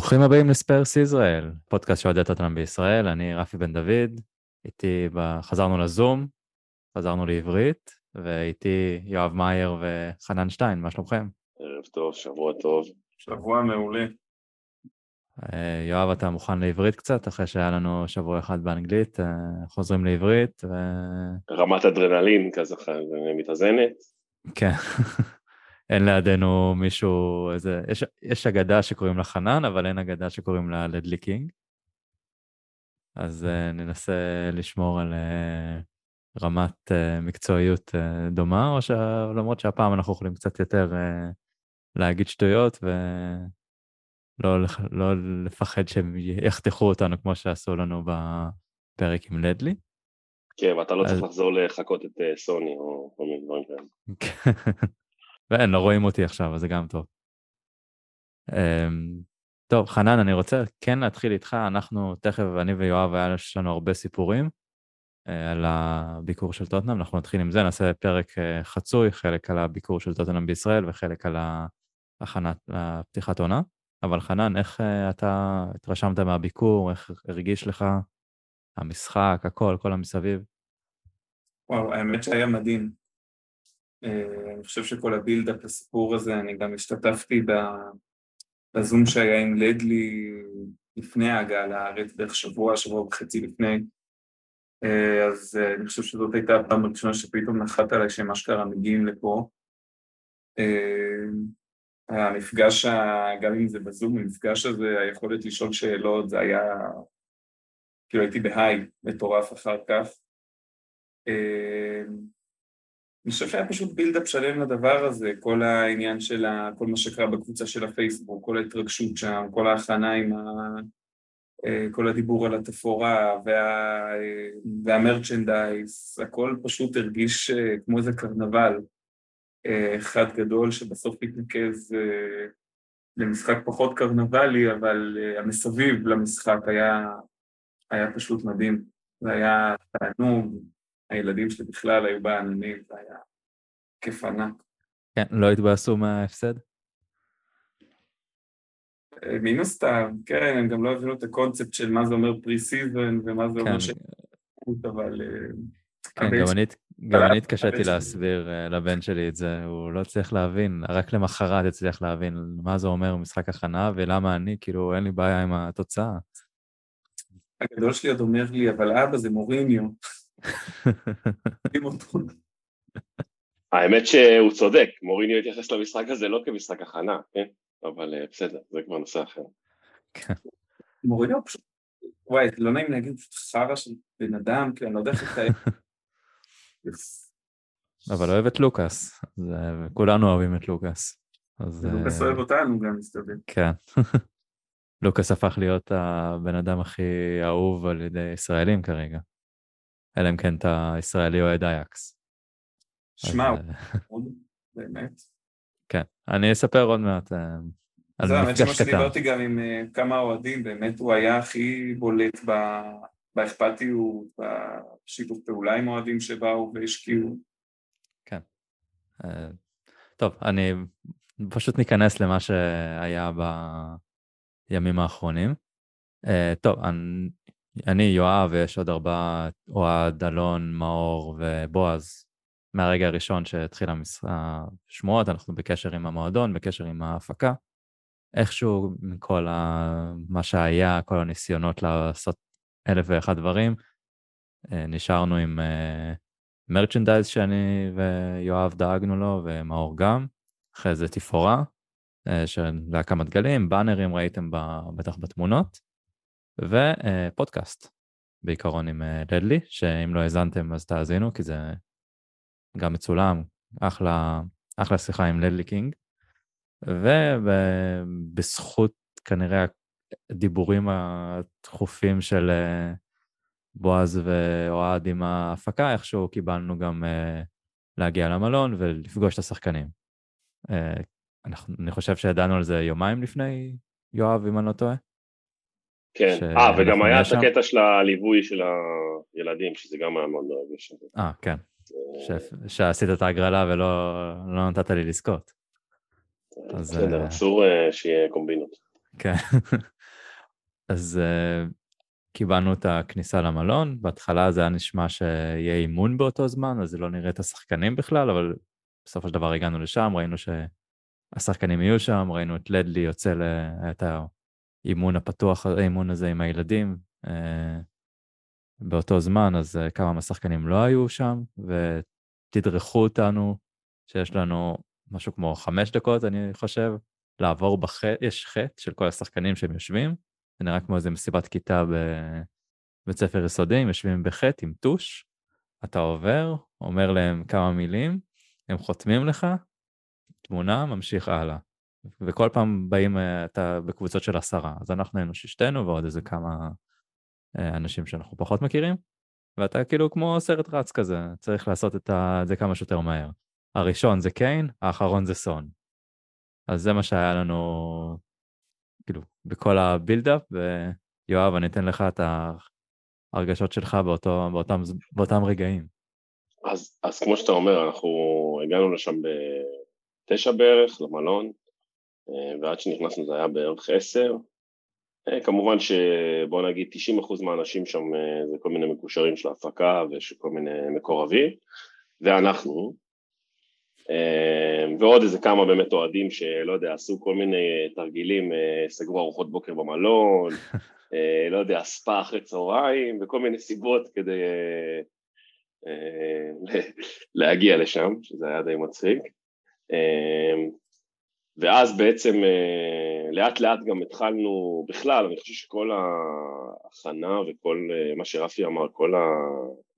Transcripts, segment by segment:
ברוכים הבאים לספרס ישראל, פודקאסט שאוהדי טוטנאם בישראל, אני רפי בן דוד, איתי, ב... חזרנו לזום, חזרנו לעברית, ואיתי יואב מאייר וחנן שטיין, מה שלומכם? ערב טוב, שבוע טוב. שבוע מעולה. אה, יואב, אתה מוכן לעברית קצת, אחרי שהיה לנו שבוע אחד באנגלית, אה, חוזרים לעברית, ו... רמת אדרנלין כזה מתאזנת. כן. אין לידינו מישהו, איזה, יש, יש אגדה שקוראים לה חנן, אבל אין אגדה שקוראים לה לדלי קינג. אז uh, ננסה לשמור על uh, רמת uh, מקצועיות uh, דומה, או ש... למרות שהפעם אנחנו יכולים קצת יותר uh, להגיד שטויות ולא לא לפחד שהם יחתכו אותנו כמו שעשו לנו בפרק עם לדלי. כן, ואתה לא אז... צריך לחזור לחקות את uh, סוני או כל מיני דברים כאלה. ואין, לא רואים אותי עכשיו, אז זה גם טוב. Um, טוב, חנן, אני רוצה כן להתחיל איתך, אנחנו תכף, אני ויואב, היה לנו הרבה סיפורים uh, על הביקור של טוטנאם, אנחנו נתחיל עם זה, נעשה פרק uh, חצוי, חלק על הביקור של טוטנאם בישראל וחלק על ההכנת, הפתיחת עונה. אבל חנן, איך uh, אתה התרשמת מהביקור, איך הרגיש לך המשחק, הכל, כל המסביב? וואו, האמת שהיה מדהים. אה, אני חושב שכל הבילדאפ לסיפור הזה, אני גם השתתפתי בזום שהיה עם לדלי לפני ההגעה לארץ, בערך שבוע, שבוע וחצי לפני, אה, אז אה, אני חושב שזאת הייתה הפעם הראשונה שפתאום נחת עליי שהם אשכרה מגיעים לפה. המפגש, גם אם זה בזום, המפגש הזה, היכולת לשאול שאלות, זה היה, כאילו הייתי בהיי מטורף אחר כך. אני חושב שהיה פשוט בילדאפ שלם לדבר הזה, כל העניין של ה... כל מה שקרה בקבוצה של הפייסבוק, כל ההתרגשות שם, כל ההכנה עם ה... אה, כל הדיבור על התפאורה וה... והמרצ'נדייז, הכל פשוט הרגיש אה, כמו איזה קרנבל אה, אחד גדול שבסוף התנקז למשחק פחות קרנבלי, אבל המסביב למשחק היה, היה פשוט מדהים, זה היה תענוג, הילדים שלי בכלל היו בעננים, זה היה כיף ענק. כן, לא התבאסו מההפסד? אה, מן הסתם, כן, הם גם לא הבינו את הקונספט של מה זה אומר pre-season ומה זה אומר כן. ש... אבל... אה, כן, גם אני, גם אני התקשיתי להסביר אה, לבן שלי את זה, הוא לא הצליח להבין, רק למחרת הצליח להבין מה זה אומר משחק הכנה ולמה אני, כאילו, אין לי בעיה עם התוצאה. הגדול שלי עוד אומר לי, אבל אבא זה מוריניו. האמת שהוא צודק, מוריניו התייחס למשחק הזה לא כמשחק הכנה, כן? אבל אה, בסדר, זה כבר נושא אחר. מוריניו פשוט, וואי, לא נעים להגיד, פשוט חרא של בן אדם, כי אני לא יודע איך אתה... אבל אוהב את לוקאס, כולנו אוהבים את לוקאס. לוקאס אוהב אותנו גם, מסתבר. כן. לוקאס הפך להיות הבן אדם הכי אהוב על ידי ישראלים כרגע. אלא אם כן אתה ישראלי אוהד אייקס. שמע, אה, באמת. כן, אני אספר עוד מעט אה, על מפגש קטן. האמת שמה גם עם אה, כמה אוהדים, באמת הוא היה הכי בולט באכפתיות, בשיתוף פעולה עם אוהדים שבאו והשקיעו. כן. טוב, אני פשוט ניכנס למה שהיה בימים האחרונים. טוב, אני, יואב, ויש עוד ארבעה, אוהד, אלון, מאור ובועז. מהרגע הראשון שהתחיל השמועות, אנחנו בקשר עם המועדון, בקשר עם ההפקה. איכשהו מכל ה... מה שהיה, כל הניסיונות לעשות אלף ואחד דברים, אה, נשארנו עם מרצ'נדייז uh, שאני ויואב דאגנו לו, ומאור גם. אחרי זה תפאורה, uh, של להקמת דגלים, באנרים ראיתם. בטח בתמונות. ופודקאסט, בעיקרון עם אה, שאם לא האזנתם אז תאזינו, כי זה גם מצולם, אחלה, אחלה שיחה עם לדלי קינג. ובזכות כנראה הדיבורים הדחופים של אה, בועז ואוהד עם ההפקה, איכשהו קיבלנו גם אה, להגיע למלון ולפגוש את השחקנים. אני חושב שידענו על זה יומיים לפני, יואב, אם אני לא טועה. כן, אה, וגם היה את הקטע של הליווי של הילדים, שזה גם היה מאוד מרגש. אה, כן. אה, שעשית את ההגרלה ולא לא נתת לי לזכות. בסדר, אה, אסור שיהיה קומבינות. כן. אז uh, קיבלנו את הכניסה למלון, בהתחלה זה היה נשמע שיהיה אימון באותו זמן, אז זה לא נראה את השחקנים בכלל, אבל בסופו של דבר הגענו לשם, ראינו שהשחקנים יהיו שם, ראינו את לדלי יוצא את האימון הפתוח, האימון הזה עם הילדים. Uh, באותו זמן, אז uh, כמה מהשחקנים לא היו שם, ותדרכו אותנו שיש לנו משהו כמו חמש דקות, אני חושב, לעבור בחטא, יש חטא של כל השחקנים שהם יושבים, זה נראה כמו איזה מסיבת כיתה בבית ספר יסודי, הם יושבים בחטא עם טוש, אתה עובר, אומר להם כמה מילים, הם חותמים לך, תמונה, ממשיך הלאה. וכל פעם באים, אה, אתה בקבוצות של עשרה, אז אנחנו היינו ששתנו ועוד איזה כמה אה, אנשים שאנחנו פחות מכירים, ואתה כאילו כמו סרט רץ כזה, צריך לעשות את זה כמה שיותר מהר. הראשון זה קיין, האחרון זה סון. אז זה מה שהיה לנו, כאילו, בכל הבילדאפ, ויואב, אני אתן לך את ההרגשות שלך באותו, באותם, באותם רגעים. אז, אז כמו שאתה אומר, אנחנו הגענו לשם בתשע בערך, למלון, ועד שנכנסנו זה היה בערך עשר. אה, כמובן שבוא נגיד 90% מהאנשים שם אה, זה כל מיני מקושרים של ההפקה ושל כל מיני מקורבים, ואנחנו, ועוד איזה כמה באמת אוהדים שלא יודע, עשו כל מיני תרגילים, סגרו ארוחות בוקר במלון, לא יודע, ספה אחרי צהריים וכל מיני סיבות כדי להגיע לשם, שזה היה די מצחיק. ואז בעצם אה, לאט לאט גם התחלנו, בכלל, אני חושב שכל ההכנה וכל אה, מה שרפי אמר, כל ה...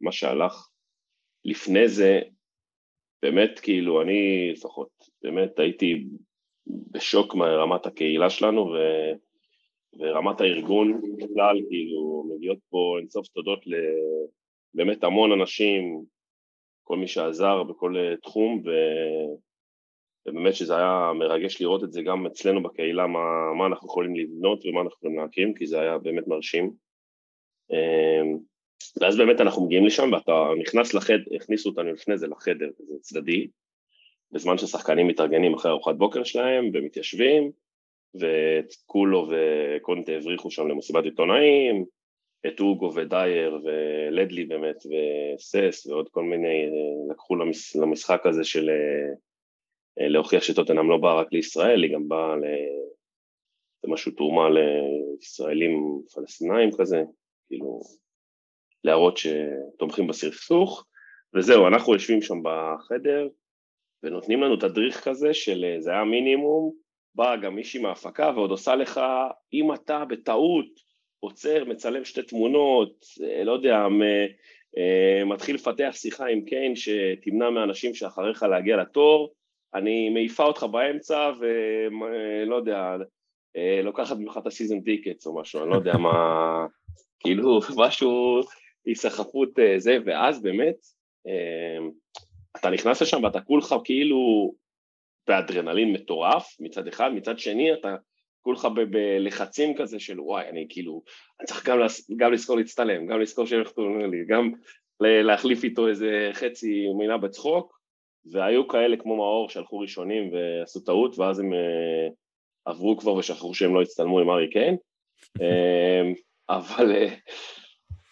מה שהלך לפני זה, באמת כאילו אני לפחות, באמת הייתי בשוק מרמת הקהילה שלנו ו... ורמת הארגון בכלל, כאילו מגיעות פה אינסוף תודות לבאמת המון אנשים, כל מי שעזר בכל אה, תחום ו... ובאמת שזה היה מרגש לראות את זה גם אצלנו בקהילה, מה, מה אנחנו יכולים לבנות ומה אנחנו יכולים להקים, כי זה היה באמת מרשים. אמ, ואז באמת אנחנו מגיעים לשם ואתה נכנס לחדר, הכניסו אותנו לפני זה לחדר, זה צדדי, בזמן ששחקנים מתארגנים אחרי ארוחת בוקר שלהם ומתיישבים, ואת קולו וקונטה הבריחו שם למסיבת עיתונאים, את אוגו ודייר ולדלי באמת וסס ועוד כל מיני, לקחו למשחק הזה של אה, להוכיח שטוטנאם לא באה רק לישראל, היא גם באה ל... זה משהו תרומה לישראלים פלסטינאים כזה, כאילו להראות שתומכים בסכסוך, וזהו, אנחנו יושבים שם בחדר ונותנים לנו תדריך כזה של זה היה מינימום, באה גם מישהי מההפקה ועוד עושה לך, אם אתה בטעות עוצר, מצלם שתי תמונות, אה, לא יודע, אה, מתחיל לפתח שיחה עם קיין שתמנע מאנשים שאחריך להגיע לתור, אני מעיפה אותך באמצע ולא יודע, אה, לוקחת ממך את ה season tickets או משהו, אני לא יודע מה, כאילו משהו, היסחפות אה, זה, ואז באמת, אה, אתה נכנס לשם ואתה כולך כאילו באדרנלין מטורף מצד אחד, מצד שני אתה כולך בלחצים כזה של וואי, אני כאילו, אני צריך גם, גם לזכור להצטלם, גם לזכור שאיך קוראים לי, גם להחליף איתו איזה חצי מילה בצחוק, והיו כאלה כמו מאור שהלכו ראשונים ועשו טעות ואז הם uh, עברו כבר ושכחו שהם לא הצטלמו עם ארי קיין uh, אבל, uh,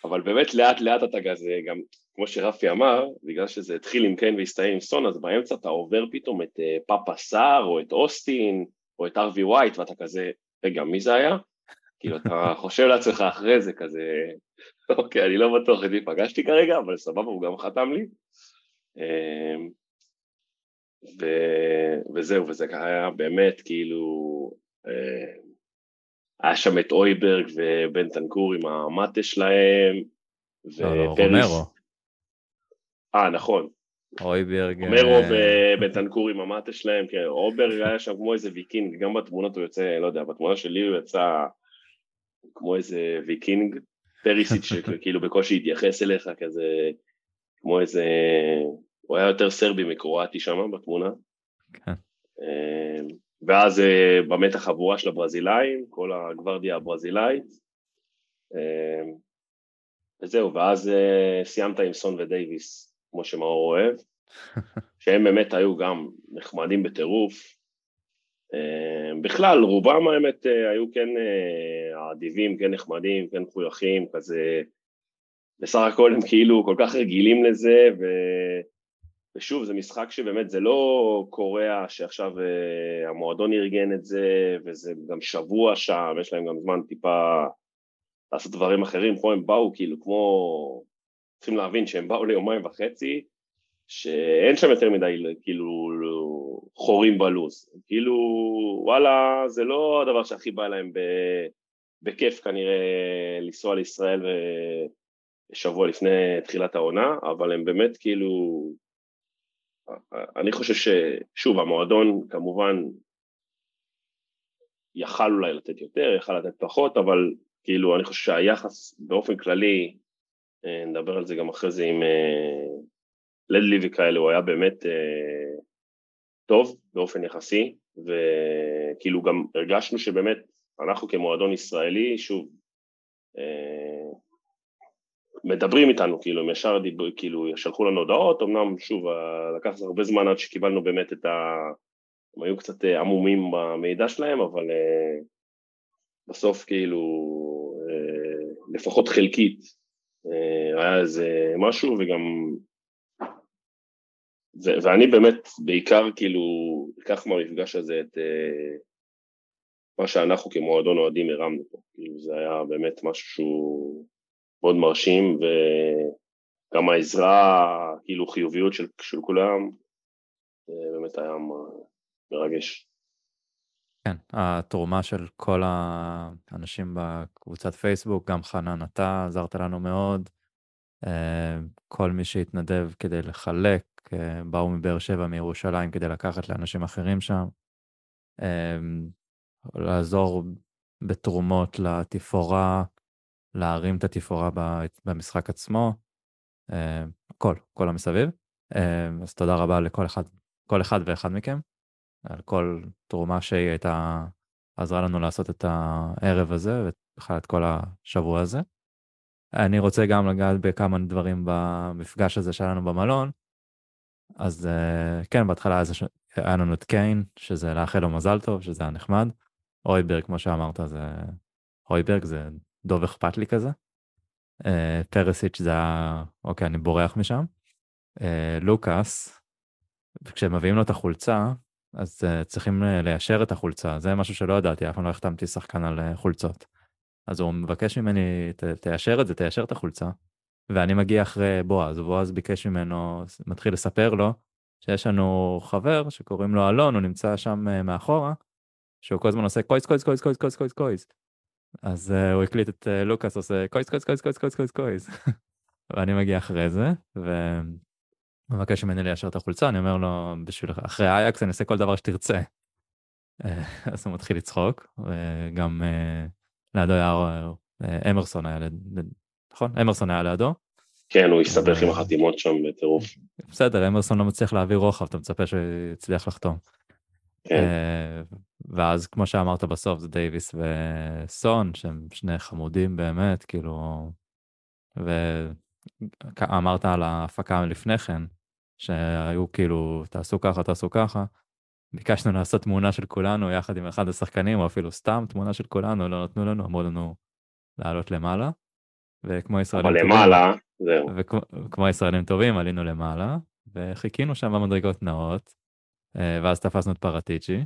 אבל באמת לאט לאט אתה כזה גם כמו שרפי אמר בגלל שזה התחיל עם קיין והסתיים עם סון אז באמצע אתה עובר פתאום את uh, פאפה סאר או את אוסטין או את ארווי ווייט ואתה כזה רגע מי זה היה? כאילו אתה חושב לעצמך אחרי זה כזה אוקיי אני לא בטוח את מי פגשתי כרגע אבל סבבה הוא גם חתם לי ו... וזהו, וזה היה באמת כאילו, אה, היה שם את אויברג ובן טנקור עם המטה שלהם, לא, לא, רומרו. אה, נכון. הויברג... רומרו אה, ובנטנקור עם המטה שלהם, כן, הויברג היה שם כמו איזה ויקינג, גם בתמונות הוא יוצא, לא יודע, בתמונה שלי הוא יצא כמו איזה ויקינג, פרישיץ' שכאילו בקושי התייחס אליך כזה, כמו איזה הוא היה יותר סרבי מקרואטי שם בתמונה. כן. אמ, ואז אה, באמת החבורה של הברזילאים, כל הגוורדיה הברזילאית. אמ, וזהו, ואז אה, סיימת עם סון ודייוויס, כמו שמאור אוהב, שהם באמת היו גם נחמדים בטירוף. בכלל, רובם האמת היו כן אדיבים, כן נחמדים, כן מחויכים, כזה, בסך הכל הם כאילו כל כך רגילים לזה, ו... ושוב, זה משחק שבאמת זה לא קוריאה שעכשיו uh, המועדון ארגן את זה, וזה גם שבוע שם, יש להם גם זמן טיפה לעשות דברים אחרים, פה הם באו כאילו כמו, צריכים להבין שהם באו ליומיים וחצי, שאין שם יותר מדי כאילו חורים בלוז, כאילו וואלה זה לא הדבר שהכי בא להם ב... בכיף כנראה לנסוע לישראל ושבוע לפני תחילת העונה, אבל הם באמת כאילו אני חושב ששוב, המועדון כמובן יכל אולי לתת יותר, יכל לתת פחות, אבל כאילו אני חושב שהיחס באופן כללי, אה, נדבר על זה גם אחרי זה עם אה, לדלי וכאלה, הוא היה באמת אה, טוב באופן יחסי, וכאילו גם הרגשנו שבאמת אנחנו כמועדון ישראלי, שוב, מדברים איתנו, כאילו, הם ישר דיבר, כאילו, שלחו לנו הודעות, אמנם, שוב, לקח הרבה זמן עד שקיבלנו באמת את ה... הם היו קצת אה, עמומים במידע שלהם, אבל uh, בסוף, כאילו, uh, לפחות חלקית, uh, היה איזה משהו, וגם... ו- ואני באמת, בעיקר, כאילו, אקח מהמפגש הזה את... uh, מה שאנחנו כמועדון אוהדים הרמנו פה, כאילו זה היה באמת משהו מאוד מרשים, וגם העזרה, כאילו חיוביות של, של כולם, באמת היה מרגש. כן, התרומה של כל האנשים בקבוצת פייסבוק, גם חנן, אתה עזרת לנו מאוד. אה, כל מי שהתנדב כדי לחלק, אה, באו מבאר שבע, מירושלים, כדי לקחת לאנשים אחרים שם. אה, לעזור בתרומות לתפאורה, להרים את התפאורה במשחק עצמו, אה, הכל, כל המסביב. אה, אז תודה רבה לכל אחד, כל אחד ואחד מכם, על כל תרומה שהיא הייתה, עזרה לנו לעשות את הערב הזה, ובכלל את כל השבוע הזה. אני רוצה גם לגעת בכמה דברים במפגש הזה שהיה לנו במלון. אז אה, כן, בהתחלה היה לנו את קיין, שזה לאחל לו מזל טוב, שזה היה נחמד. אויברג, כמו שאמרת, זה... אויברג זה דוב אכפת לי כזה. אה, פרסיץ' זה היה, אוקיי, אני בורח משם. אה, לוקאס, כשהם מביאים לו את החולצה, אז uh, צריכים ליישר את החולצה, זה משהו שלא ידעתי, אף פעם לא החתמתי שחקן על חולצות. אז הוא מבקש ממני, תיישר את זה, תיישר את החולצה. ואני מגיע אחרי בועז, ובועז ביקש ממנו, מתחיל לספר לו, שיש לנו חבר שקוראים לו אלון, הוא נמצא שם מאחורה, שהוא כל הזמן עושה קויס, קויס, קויס, קויס, קויס, קויס, קויס. אז uh, הוא הקליט את uh, לוקאס עושה קויס קויס קויס קויס קויס קויס קויס. ואני מגיע אחרי זה ומבקש ממני ליישר את החולצה אני אומר לו בשביל אחרי אייקס אני אעשה כל דבר שתרצה. אז הוא מתחיל לצחוק וגם uh, לידו היה אמרסון היה נכון אמרסון היה לידו. כן הוא הסתבך עם החתימות שם בטירוף. בסדר אמרסון לא מצליח להעביר רוחב אתה מצפה שהוא יצליח לחתום. כן. ואז כמו שאמרת בסוף זה דייוויס וסון שהם שני חמודים באמת כאילו ואמרת על ההפקה לפני כן שהיו כאילו תעשו ככה תעשו ככה. ביקשנו לעשות תמונה של כולנו יחד עם אחד השחקנים או אפילו סתם תמונה של כולנו לא נתנו לנו אמרו לנו לעלות למעלה. וכמו ישראלים אבל למעלה זהו. וכמו ישראלים טובים עלינו למעלה וחיכינו שם במדרגות נאות אה, ואז תפסנו את פרטיצ'י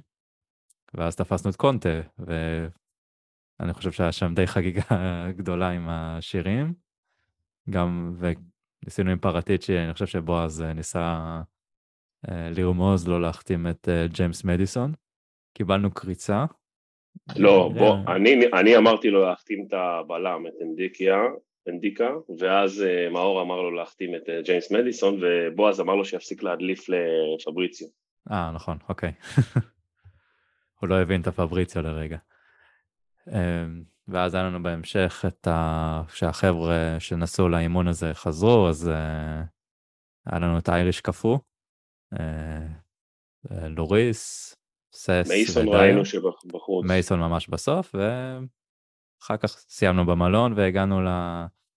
ואז תפסנו את קונטה, ואני חושב שהיה שם די חגיגה גדולה עם השירים. גם, וניסינו עם פרטיצ'י, אני חושב שבועז אה, ניסה אה, לרמוז לא להחתים את אה, ג'יימס מדיסון. קיבלנו קריצה. לא, בוא, אני, אני אמרתי לו להחתים את הבלם, את אנדיקיה, אנדיקה, ואז מאור אמר לו להחתים את ג'יימס מדיסון, ובועז אמר לו שיפסיק להדליף לפבריציו. אה, נכון, אוקיי. הוא לא הבין את הפבריציו לרגע. אמ, ואז היה לנו בהמשך את ה... שהחבר'ה שנסעו לאימון הזה חזרו, אז אה, היה לנו את אייריש קפוא, אה, אה, לוריס, סס מייסון ראינו שבחוץ. מייסון ממש בסוף, ואחר כך סיימנו במלון והגענו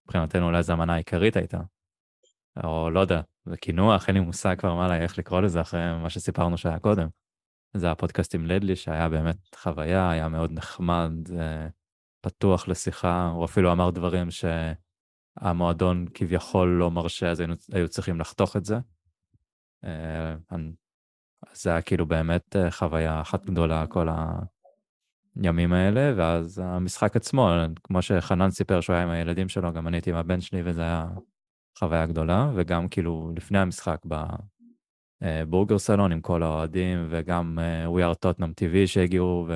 מבחינתנו אולי זו המנה העיקרית הייתה. או לא יודע, זה קינוח, אין לי מושג כבר מה איך לקרוא לזה אחרי מה שסיפרנו שהיה קודם. זה הפודקאסט עם לדלי, שהיה באמת חוויה, היה מאוד נחמד, פתוח לשיחה, הוא אפילו אמר דברים שהמועדון כביכול לא מרשה, אז היו צריכים לחתוך את זה. זה היה כאילו באמת חוויה אחת גדולה, כל הימים האלה, ואז המשחק עצמו, כמו שחנן סיפר שהוא היה עם הילדים שלו, גם אני הייתי עם הבן שלי, וזה היה חוויה גדולה, וגם כאילו לפני המשחק בבורגר סלון עם כל האוהדים, וגם אה, We are Tottenham TV שהגיעו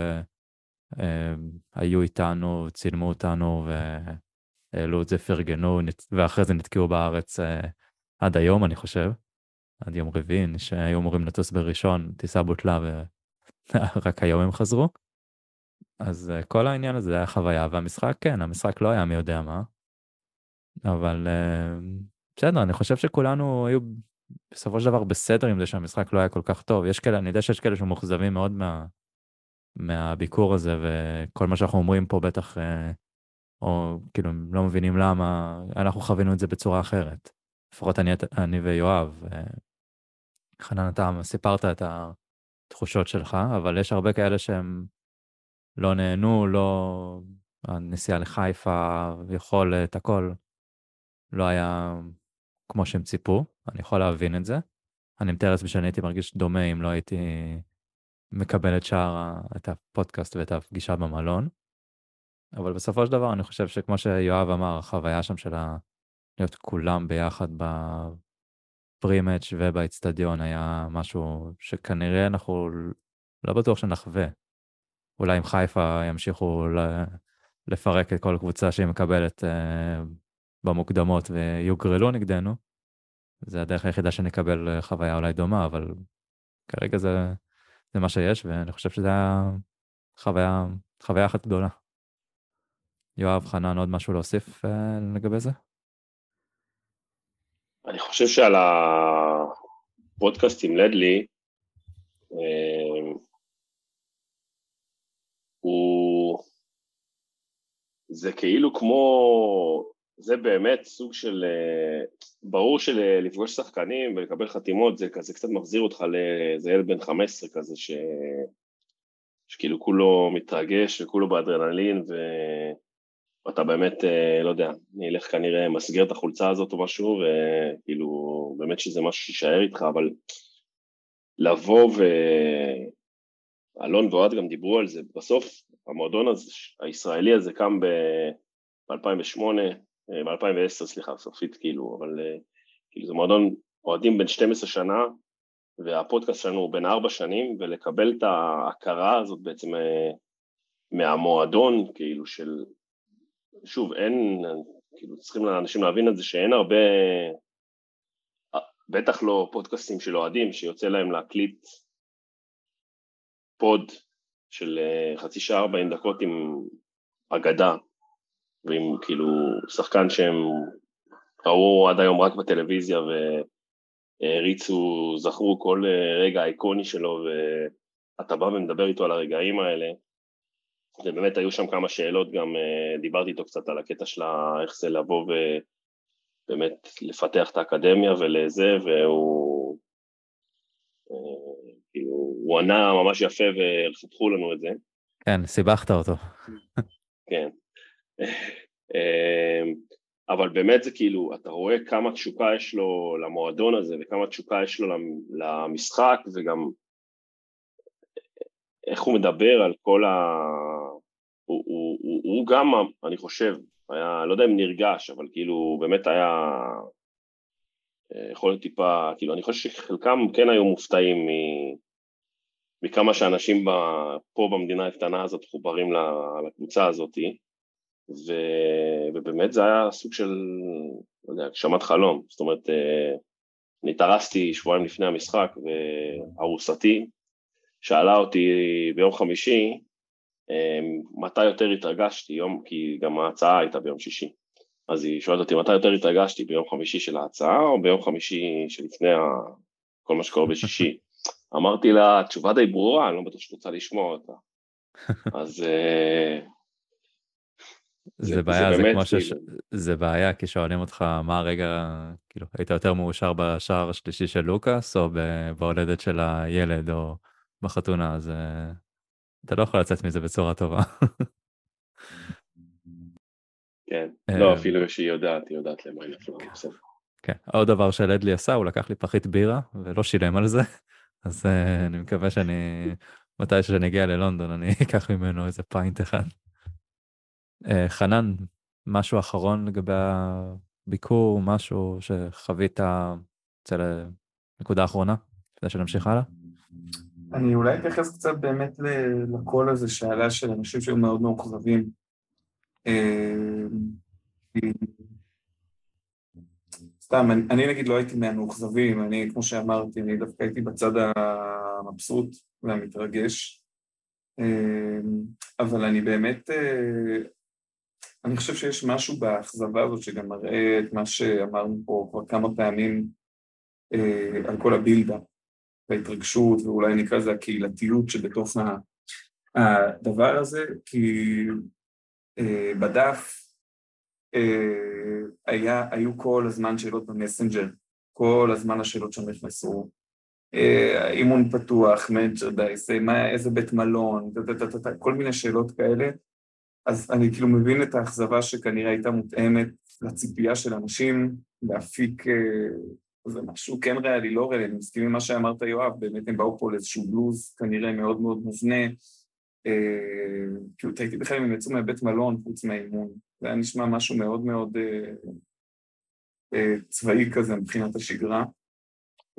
והיו אה, איתנו, צילמו אותנו והעלו את זה, פרגנו, ואחרי זה נתקעו בארץ אה, עד היום, אני חושב, עד יום רביעי, שהיו אמורים לטוס בראשון, טיסה בוטלה ורק היום הם חזרו. אז כל העניין הזה היה חוויה, והמשחק, כן, המשחק לא היה מי יודע מה, אבל בסדר, אני חושב שכולנו היו בסופו של דבר בסדר עם זה שהמשחק לא היה כל כך טוב. יש כאלה, אני יודע שיש כאלה שמאוכזבים מאוד מה, מהביקור הזה, וכל מה שאנחנו אומרים פה בטח, אה, או כאילו, לא מבינים למה, אנחנו חווינו את זה בצורה אחרת. לפחות אני, אני ויואב. אה, חנן, אתה סיפרת את התחושות שלך, אבל יש הרבה כאלה שהם לא נהנו, לא... הנסיעה לחיפה, יכולת, הכל, לא היה כמו שהם ציפו, אני יכול להבין את זה. אני מתאר לעצמי שאני הייתי מרגיש דומה אם לא הייתי מקבל את שאר, את הפודקאסט ואת הפגישה במלון. אבל בסופו של דבר אני חושב שכמו שיואב אמר, החוויה שם של להיות כולם ביחד בפרימץ' ובאצטדיון היה משהו שכנראה אנחנו לא בטוח שנחווה. אולי אם חיפה ימשיכו לפרק את כל קבוצה שהיא מקבלת אה, במוקדמות ויוגרלו נגדנו, זה הדרך היחידה שנקבל אה, חוויה אולי דומה, אבל כרגע זה, זה מה שיש, ואני חושב שזה היה חוויה, חוויה אחת גדולה. יואב, חנן, עוד משהו להוסיף אה, לגבי זה? אני חושב שעל הפודקאסט עם לדלי, אה, הוא... זה כאילו כמו זה באמת סוג של, אה, ברור שלפגוש שחקנים ולקבל חתימות זה כזה קצת מחזיר אותך לאיזה ילד בן 15 כזה ש... שכאילו כולו מתרגש וכולו באדרנלין ואתה באמת, אה, לא יודע, אני אלך כנראה מסגר את החולצה הזאת או משהו וכאילו באמת שזה משהו שיישאר איתך אבל לבוא ו... אלון ואוהד גם דיברו על זה, בסוף המועדון הזה, הישראלי הזה קם ב-2008 ב-2010, סליחה, סופית כאילו, אבל אה, כאילו זה מועדון אוהדים בין 12 שנה, והפודקאסט שלנו הוא בין 4 שנים, ולקבל את ההכרה הזאת בעצם אה, מהמועדון, כאילו של, שוב, אין, כאילו צריכים לאנשים להבין את זה שאין הרבה, אה, בטח לא פודקאסטים של אוהדים שיוצא להם להקליט פוד של חצי שעה 40 דקות עם אגדה ועם כאילו שחקן שהם ראו עד היום רק בטלוויזיה והריצו, זכרו כל רגע איקוני שלו ואתה בא ומדבר איתו על הרגעים האלה ובאמת היו שם כמה שאלות, גם דיברתי איתו קצת על הקטע של איך זה לבוא ובאמת לפתח את האקדמיה ולזה והוא כאילו, הוא ענה ממש יפה וחתכו לנו את זה. כן, סיבכת אותו. כן. אמ, אבל באמת זה כאילו, אתה רואה כמה תשוקה יש לו למועדון הזה וכמה תשוקה יש לו למשחק וגם איך הוא מדבר על כל ה... הוא, הוא, הוא, הוא גם, אני חושב, היה, לא יודע אם נרגש, אבל כאילו באמת היה אה, יכול להיות טיפה, כאילו אני חושב שחלקם כן היו מופתעים מ... מכמה שאנשים פה במדינה הקטנה הזאת מחוברים לקבוצה הזאתי ו... ובאמת זה היה סוג של, לא יודע, הגשמת חלום, זאת אומרת, אה, אני טרסתי שבועיים לפני המשחק וארוסתי שאלה אותי ביום חמישי אה, מתי יותר התרגשתי, יום, כי גם ההצעה הייתה ביום שישי, אז היא שואלת אותי מתי יותר התרגשתי ביום חמישי של ההצעה או ביום חמישי שלפני ה... כל מה שקורה בשישי. אמרתי לה, תשובה די ברורה, אני לא בטוח שאת רוצה לשמוע אותה. אז אה, זה, זה בעיה, זה, זה כמו ש... כאילו... זה בעיה, כי שואלים אותך מה הרגע, כאילו, היית יותר מאושר בשער השלישי של לוקאס, או בהולדת של הילד, או בחתונה, אז uh, אתה לא יכול לצאת מזה בצורה טובה. כן, לא, אפילו שהיא יודעת, היא יודעת למה היא נפלה, בסדר. כן, עוד דבר שלדלי עשה, הוא לקח לי פחית בירה ולא שילם על זה, אז uh, אני מקווה שאני, מתי שאני אגיע ללונדון, אני אקח ממנו איזה פיינט אחד. Uh, חנן, משהו אחרון לגבי הביקור, משהו שחווית, רוצה לנקודה אחרונה, לפני שנמשיך הלאה? אני אולי אתייחס קצת באמת לקול הזה שעלה של אנשים שהיו מאוד מאוכזבים. אה, סתם, אני, נגיד לא הייתי מהמאוכזבים, אני, כמו שאמרתי, אני דווקא הייתי בצד המבסוט והמתרגש, אה, אבל אני באמת, אה, אני חושב שיש משהו באכזבה הזאת שגם מראה את מה שאמרנו פה כבר כמה פעמים על כל הבילדה, וההתרגשות, ואולי נקרא לזה הקהילתיות שבתוך הדבר הזה, כי בדף אה, היה, היו כל הזמן שאלות במסנג'ר, כל הזמן השאלות שם נכנסו. אה, אימון פתוח, מנצ'רדייס, אה, איזה בית מלון, כל מיני שאלות כאלה. אז אני כאילו מבין את האכזבה שכנראה הייתה מותאמת לציפייה של אנשים להפיק זה משהו כן ריאלי, לא ריאלי, אני מסכים עם מה שאמרת יואב, באמת הם באו פה לאיזשהו בלוז כנראה מאוד מאוד מובנה, כאילו הייתי בכלל אם הם יצאו מבית מלון חוץ מהאימון, זה היה נשמע משהו מאוד מאוד אה, אה, צבאי כזה מבחינת השגרה.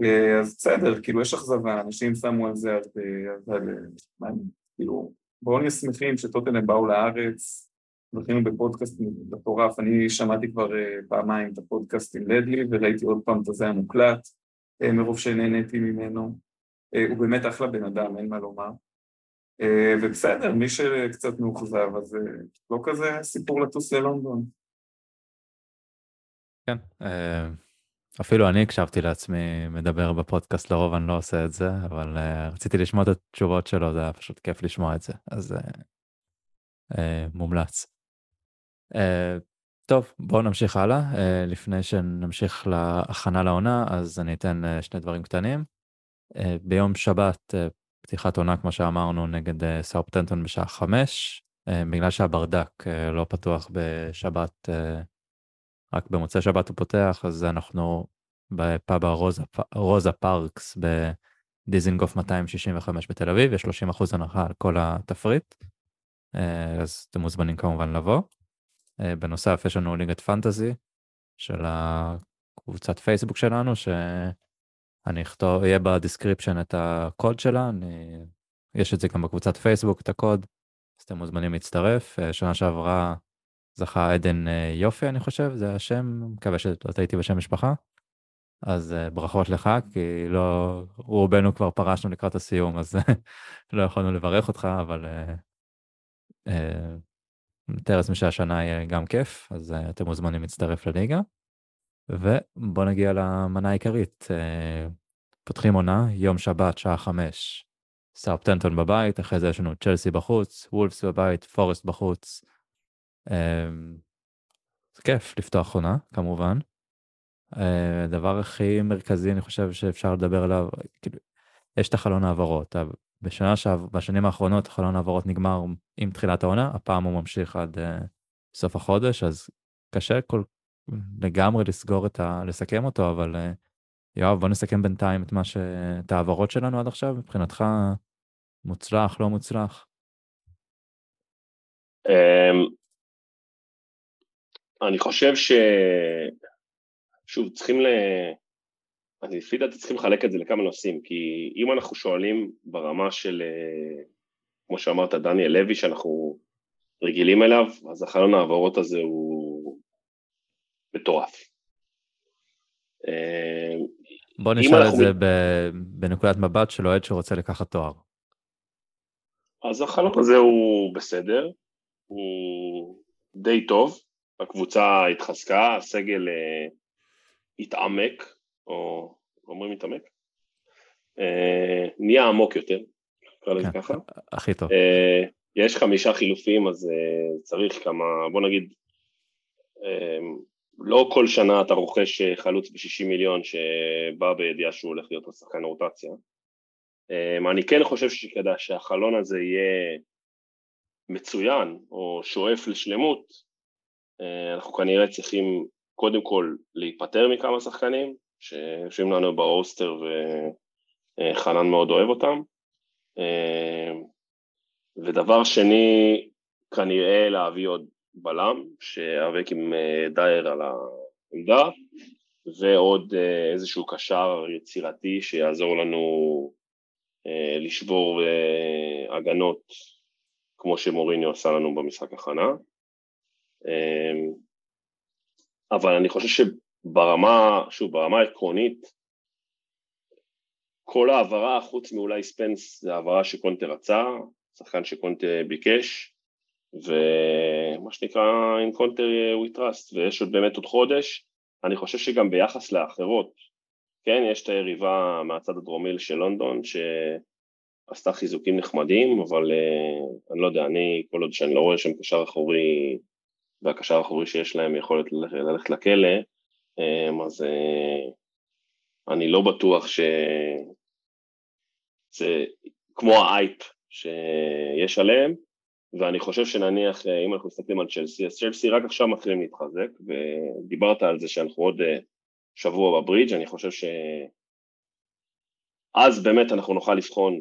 אה, אז בסדר, כאילו יש אכזבה, אנשים שמו על זה הרבה, אבל כאילו בואו נהיה שמחים שטוטנאם באו לארץ, זכינו בפודקאסט מטורף, אני שמעתי כבר פעמיים את הפודקאסט עם לדלי וראיתי עוד פעם את הזה המוקלט, מרוב שנהניתי ממנו. הוא באמת אחלה בן אדם, אין מה לומר. אה, ובסדר, מי שקצת מאוכזב, אז אה, לא כזה סיפור לטוס ללונדון. כן, אה, אפילו אני הקשבתי לעצמי מדבר בפודקאסט, לרוב אני לא עושה את זה, אבל רציתי לשמוע את התשובות שלו, זה היה פשוט כיף לשמוע את זה, אז מומלץ. טוב, בואו נמשיך הלאה. לפני שנמשיך להכנה לעונה, אז אני אתן שני דברים קטנים. ביום שבת פתיחת עונה, כמו שאמרנו, נגד אה, סאות'המפטון בשעה חמש, אה, בגלל שהברדק אה, לא פתוח בשבת, רק במוצאי שבת הוא פותח, אז אנחנו בפאב הרוזה, רוזה פארקס בדיזינגוף 265 בתל אביב, יש 30 אחוז הנחה על כל התפריט, אז אתם מוזמנים כמובן לבוא. בנוסף, יש לנו ליגת פנטזי של הקבוצת פייסבוק שלנו, ש... אני אכתוב, יהיה ב description את הקוד שלה, אני, יש את זה גם בקבוצת פייסבוק, את הקוד, אז אתם מוזמנים להצטרף. אה, שנה שעברה זכה עדן אה, יופי, אני חושב, זה השם, מקווה שלא טעיתי בשם משפחה. אז אה, ברכות לך, כי לא, רובנו כבר פרשנו לקראת הסיום, אז לא יכולנו לברך אותך, אבל מתאר לעצמי שהשנה יהיה גם כיף, אז אתם מוזמנים להצטרף לליגה. ובוא נגיע למנה העיקרית. אה, פותחים עונה, יום שבת, שעה חמש, סאופטנטון בבית, אחרי זה יש לנו צ'לסי בחוץ, וולפס בבית, פורסט בחוץ. אה, זה כיף לפתוח עונה, כמובן. הדבר אה, הכי מרכזי, אני חושב שאפשר לדבר עליו, כאילו, יש את החלון העברות. בשנה שעב, בשנים האחרונות החלון העברות נגמר עם תחילת העונה, הפעם הוא ממשיך עד uh, סוף החודש, אז קשה כל לגמרי לסגור את ה... לסכם אותו, אבל אה, יואב, בוא נסכם בינתיים את מה ש... את ההעברות שלנו עד עכשיו, מבחינתך מוצלח, לא מוצלח. אמ, אני חושב ש... שוב, צריכים ל... אני לפי דעתי צריכים לחלק את זה לכמה נושאים, כי אם אנחנו שואלים ברמה של, אה, כמו שאמרת, דניאל לוי, שאנחנו רגילים אליו, אז החלון העברות הזה הוא מטורף. אה, בוא נשאל את זה בנקודת מבט של אוהד שרוצה לקחת תואר. אז החלום הזה הוא בסדר, הוא די טוב, הקבוצה התחזקה, הסגל uh, התעמק, או אומרים התעמק? Uh, נהיה עמוק יותר, נקרא לזה כן, ככה. הכי טוב. Uh, יש חמישה חילופים, אז uh, צריך כמה, בוא נגיד, uh, לא כל שנה אתה רוכש אה, חלוץ ב-60 מיליון שבא בידיעה שהוא הולך להיות השחקן רוטציה. אמ, אני כן חושב שכדאי שהחלון הזה יהיה מצוין או שואף לשלמות, אה, אנחנו כנראה צריכים קודם כל להיפטר מכמה שחקנים שיושבים לנו ברוסטר וחנן מאוד אוהב אותם. אמ, ודבר שני, כנראה להביא עוד בלם שיאבק עם אה, דייר על העמדה ועוד אה, איזשהו קשר יצירתי שיעזור לנו אה, לשבור הגנות כמו שמוריניו עשה לנו במשחק הכנה. אבל אני חושב שברמה, שוב, ברמה העקרונית, כל העברה, חוץ מאולי ספנס, זה העברה שקונטה רצה, שחקן שקונטה ביקש, ומה שנקרא in counter we trust, ויש עוד באמת עוד חודש, אני חושב שגם ביחס לאחרות, כן, יש את היריבה מהצד הדרומי של לונדון, שעשתה חיזוקים נחמדים, אבל uh, אני לא יודע, אני, כל עוד שאני לא רואה שם קשר אחורי, והקשר האחורי שיש להם יכולת ללכת לכלא, um, אז uh, אני לא בטוח שזה כמו האייפ שיש עליהם, ואני חושב שנניח, אה, אם אנחנו מסתכלים על צ'לסי, אז צ'לסי רק עכשיו מתחילים להתחזק, ודיברת על זה שאנחנו עוד אה, שבוע בברידג', אני חושב שאז באמת אנחנו נוכל לבחון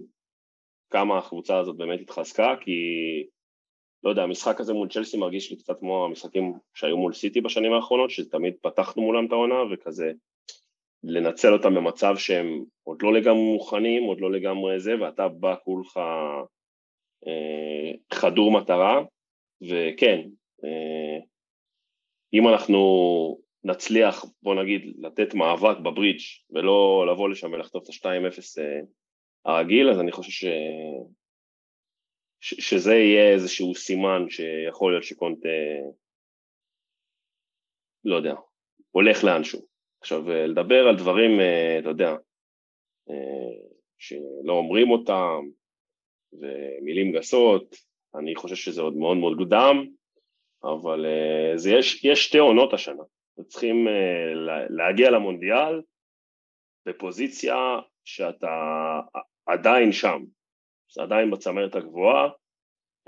כמה הקבוצה הזאת באמת התחזקה, כי לא יודע, המשחק הזה מול צ'לסי מרגיש לי קצת כמו המשחקים שהיו מול סיטי בשנים האחרונות, שתמיד פתחנו מולם את העונה, וכזה לנצל אותם במצב שהם עוד לא לגמרי מוכנים, עוד לא לגמרי זה, ואתה בא כולך אה, חדור מטרה, וכן, אה, אם אנחנו נצליח, בוא נגיד, לתת מאבק בברידג' ולא לבוא לשם ולחטוף את ה-2-0 אה, הרגיל, אז אני חושב שזה יהיה איזשהו סימן שיכול להיות שקונט, לא יודע, הולך לאנשהו. עכשיו, לדבר על דברים, אתה יודע, שלא אומרים אותם, ומילים גסות, אני חושב שזה עוד מאוד מאוד מוקדם, אבל זה יש, יש שתי עונות השנה, צריכים להגיע למונדיאל בפוזיציה שאתה עדיין שם, עדיין בצמרת הגבוהה,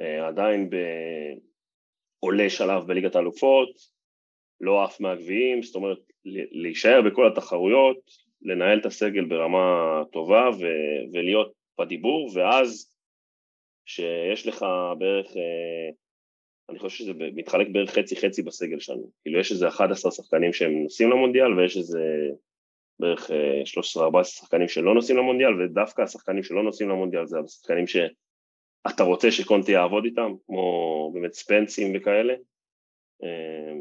uh, עדיין ב... עולה שלב בליגת האלופות, לא עף מהגביעים, זאת אומרת להישאר בכל התחרויות, לנהל את הסגל ברמה טובה ו- ולהיות בדיבור, ואז שיש לך בערך, אה, אני חושב שזה מתחלק בערך חצי חצי בסגל שלנו, כאילו יש איזה 11 שחקנים שהם נוסעים למונדיאל ויש איזה בערך 13-14 אה, שחקנים שלא נוסעים למונדיאל ודווקא השחקנים שלא נוסעים למונדיאל זה השחקנים שאתה רוצה שקונטי יעבוד איתם, כמו באמת ספנסים וכאלה, אה,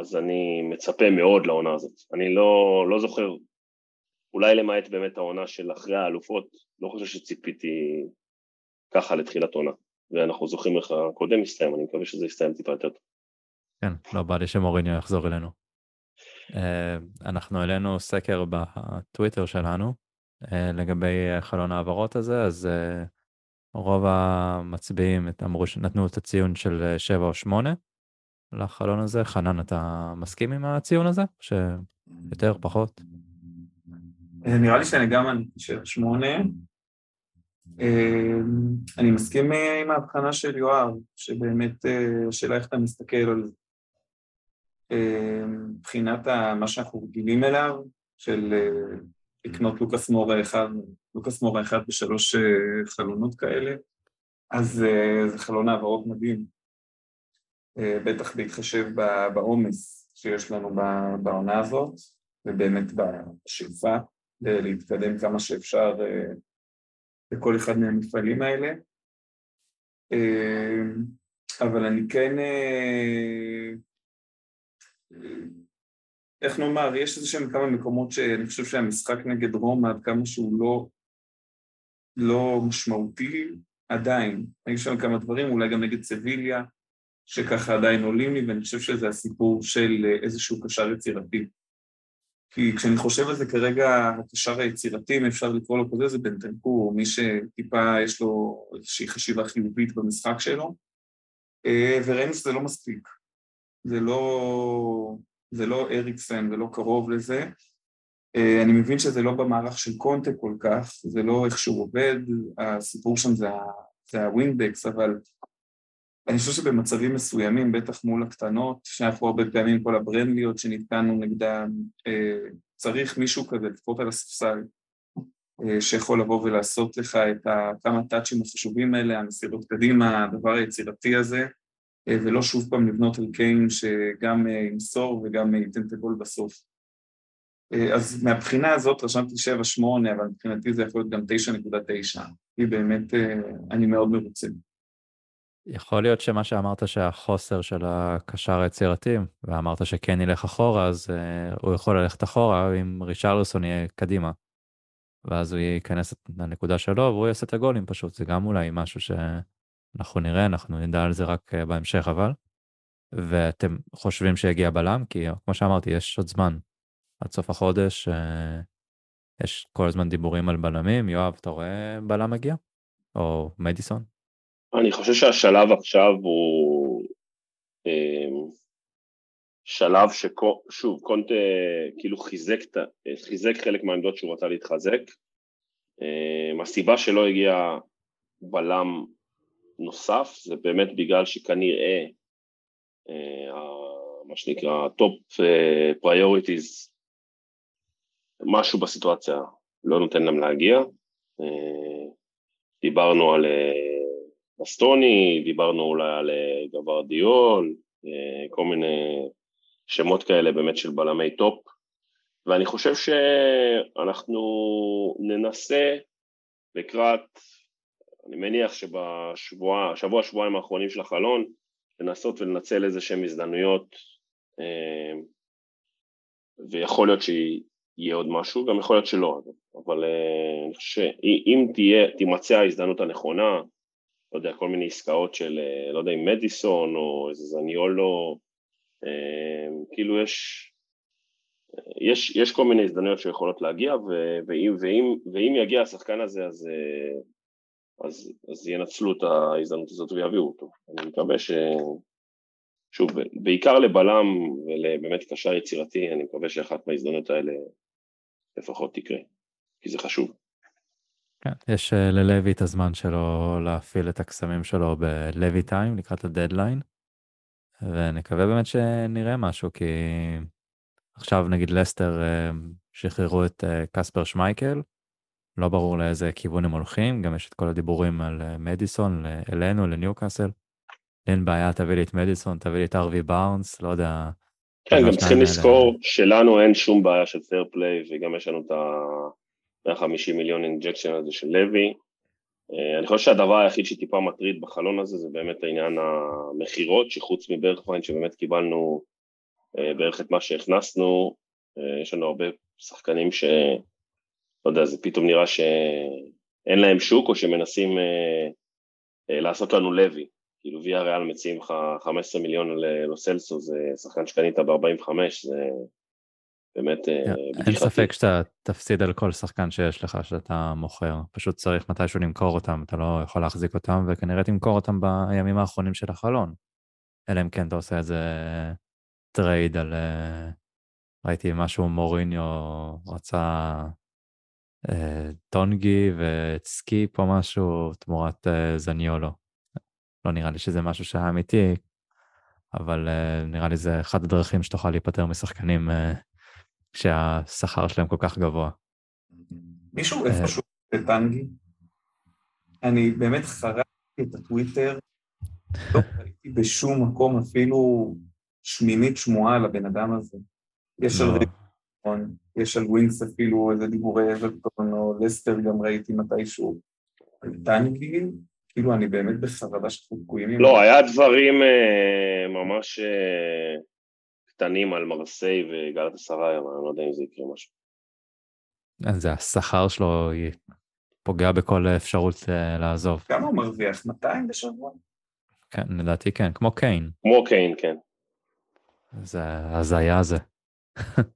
אז אני מצפה מאוד לעונה הזאת, אני לא, לא זוכר, אולי למעט באמת העונה של אחרי האלופות, לא חושב שציפיתי ככה לתחילת עונה, ואנחנו זוכרים איך הקודם הסתיים, אני מקווה שזה יסתיים טיפה יותר טוב. כן, לא בא לי שמוריניו יחזור אלינו. אה, אנחנו העלינו סקר בטוויטר שלנו אה, לגבי חלון ההעברות הזה, אז אה, רוב המצביעים אמרו שנתנו את הציון של 7 או 8 לחלון הזה. חנן, אתה מסכים עם הציון הזה? שיותר, פחות? נראה לי שאני גם 8. אמ, אני מסכים עם ההבחנה של יואב, שבאמת השאלה איך אתה מסתכל על זה. אמ, מבחינת מה שאנחנו רגילים אליו, של אה, לקנות לוקאס מורה אחד, לוקאס מורה אחד בשלוש חלונות כאלה, אז זה חלון העברות מדהים. בטח בהתחשב בעומס שיש לנו בעונה הזאת, ובאמת בשאיפה להתקדם כמה שאפשר בכל אחד מהמפעלים האלה. אה, אבל אני כן, אה, איך נאמר, יש איזה שהם כמה מקומות שאני חושב שהמשחק נגד רומא, עד כמה שהוא לא, לא משמעותי, עדיין. יש שם כמה דברים, אולי גם נגד סביליה, שככה עדיין עולים לי, ואני חושב שזה הסיפור של איזשהו קשר יצירתי. כי כשאני חושב על זה כרגע, הקשר היצירתי, אם אפשר לקרוא לו כזה, זה בנטנקור, מי שטיפה יש לו איזושהי חשיבה חיובית במשחק שלו, אה, וראינו שזה לא מספיק. זה לא, זה לא אריקסן ולא קרוב לזה. אה, אני מבין שזה לא במערך של קונטה כל כך, זה לא איך שהוא עובד, הסיפור שם זה, זה הווינדקס, אבל אני חושב שבמצבים מסוימים, בטח מול הקטנות, שאנחנו הרבה פעמים כל הברנדליות שנתקענו נגדם, אה, צריך מישהו כזה, לפחות על הספסל, אה, שיכול לבוא ולעשות לך את כמה טאצ'ים החשובים האלה, המסירות קדימה, הדבר היצירתי הזה, ולא שוב פעם לבנות על קיין שגם ימסור וגם ייתן את הגול בסוף. אה, אז מהבחינה הזאת רשמתי 7-8, אבל מבחינתי זה יכול להיות גם 9.9. היא באמת, אה, אני מאוד מרוצה. יכול להיות שמה שאמרת שהחוסר של הקשר היצירתי, ואמרת שכן ילך אחורה, אז הוא יכול ללכת אחורה אם ריצ'רלסון יהיה קדימה. ואז הוא ייכנס לנקודה שלו והוא יעשה את הגולים פשוט, זה גם אולי משהו שאנחנו נראה, אנחנו נדע על זה רק בהמשך אבל. ואתם חושבים שיגיע בלם? כי כמו שאמרתי, יש עוד זמן. עד סוף החודש אה, יש כל הזמן דיבורים על בלמים. יואב, אתה רואה בלם מגיע? או מדיסון? אני חושב שהשלב עכשיו הוא אה, שלב ששוב, קונטה כאילו חיזק, חיזק חלק מהעמדות שהוא רצה להתחזק. אה, הסיבה שלא הגיע בלם נוסף זה באמת בגלל שכנראה מה שנקרא top priorities משהו בסיטואציה לא נותן להם להגיע. אה, דיברנו על בסטוני, אה, דיברנו אולי על אה, גברדיול, כל מיני שמות כאלה באמת של בלמי טופ, ואני חושב שאנחנו ננסה לקראת, אני מניח שבשבוע, שבוע, שבועיים האחרונים של החלון, לנסות ולנצל איזה שהן הזדמנויות, ויכול להיות שהיא יהיה עוד משהו, גם יכול להיות שלא, אבל אה, אני חושב שאם תהיה, תימצא ההזדמנות הנכונה, לא יודע, כל מיני עסקאות של, אה, לא יודע, עם מדיסון או איזה זניולו, אה, כאילו יש, יש, יש כל מיני הזדמנויות שיכולות להגיע, ואם, ואם, ואם יגיע השחקן הזה, אז, אז, אז ינצלו את ההזדמנות הזאת ויביאו אותו. אני מקווה ש... שוב, בעיקר לבלם ולבאמת קשר יצירתי, אני מקווה שאחת מההזדמנויות האלה לפחות תקרה, כי זה חשוב. כן, יש אה, ללוי את הזמן שלו להפעיל את הקסמים שלו בלוי טיים לקראת הדדליין, ונקווה באמת שנראה משהו, כי עכשיו נגיד לסטר אה, שחררו את אה, קספר שמייקל, לא ברור לאיזה כיוון הם הולכים, גם יש את כל הדיבורים על מדיסון, אלינו, לניוקאסל. אין בעיה, תביא לי את מדיסון, תביא לי את הארווי בארנס, לא יודע, כן, גם צריכים לזכור שלנו אין שום בעיה של fair play, וגם יש לנו את ה-150 מיליון injection הזה של לוי. אה, אני חושב שהדבר היחיד שטיפה מטריד בחלון הזה זה באמת העניין המכירות, שחוץ מברחוויין שבאמת קיבלנו אה, בערך את מה שהכנסנו, אה, יש לנו הרבה שחקנים ש... לא יודע, זה פתאום נראה שאין להם שוק או שמנסים לעשות לנו לוי. כאילו ויה ריאל מציעים לך 15 מיליון ללוסלסו, זה שחקן שקנית ב-45, זה באמת אה, בדיחתי. אין ספק שאתה תפסיד על כל שחקן שיש לך שאתה מוכר, פשוט צריך מתישהו למכור אותם, אתה לא יכול להחזיק אותם, וכנראה תמכור אותם בימים האחרונים של החלון. אלא אם כן אתה עושה איזה trade על... אה, ראיתי משהו מוריניו רצה אה, טנגי וסקיפ או משהו תמורת זניולו. לא נראה לי שזה משהו שהיה אמיתי, אבל אה, נראה לי זה אחת הדרכים שתוכל להיפטר משחקנים אה, שהשכר שלהם כל כך גבוה. מישהו איפשהו בטנגי? אני באמת חרקתי את הטוויטר, לא ראיתי בשום מקום אפילו שמינית שמועה על הבן אדם הזה. יש על לא. יש על ווינקס אפילו איזה דיבורי אברטון או לסטר גם ראיתי מתישהו. טנגי, כאילו אני באמת בחרדה שאנחנו תקועים לא, היה דברים אה, ממש אה, קטנים על מרסיי וגלת עשרה, אבל אני לא יודע אם זה יקרה משהו. זה השכר שלו פוגע בכל אפשרות אה, לעזוב. כמה הוא מרוויח? 200 בשבוע? כן, לדעתי כן, כמו קיין. כמו קיין, כן. זה הזיה זה.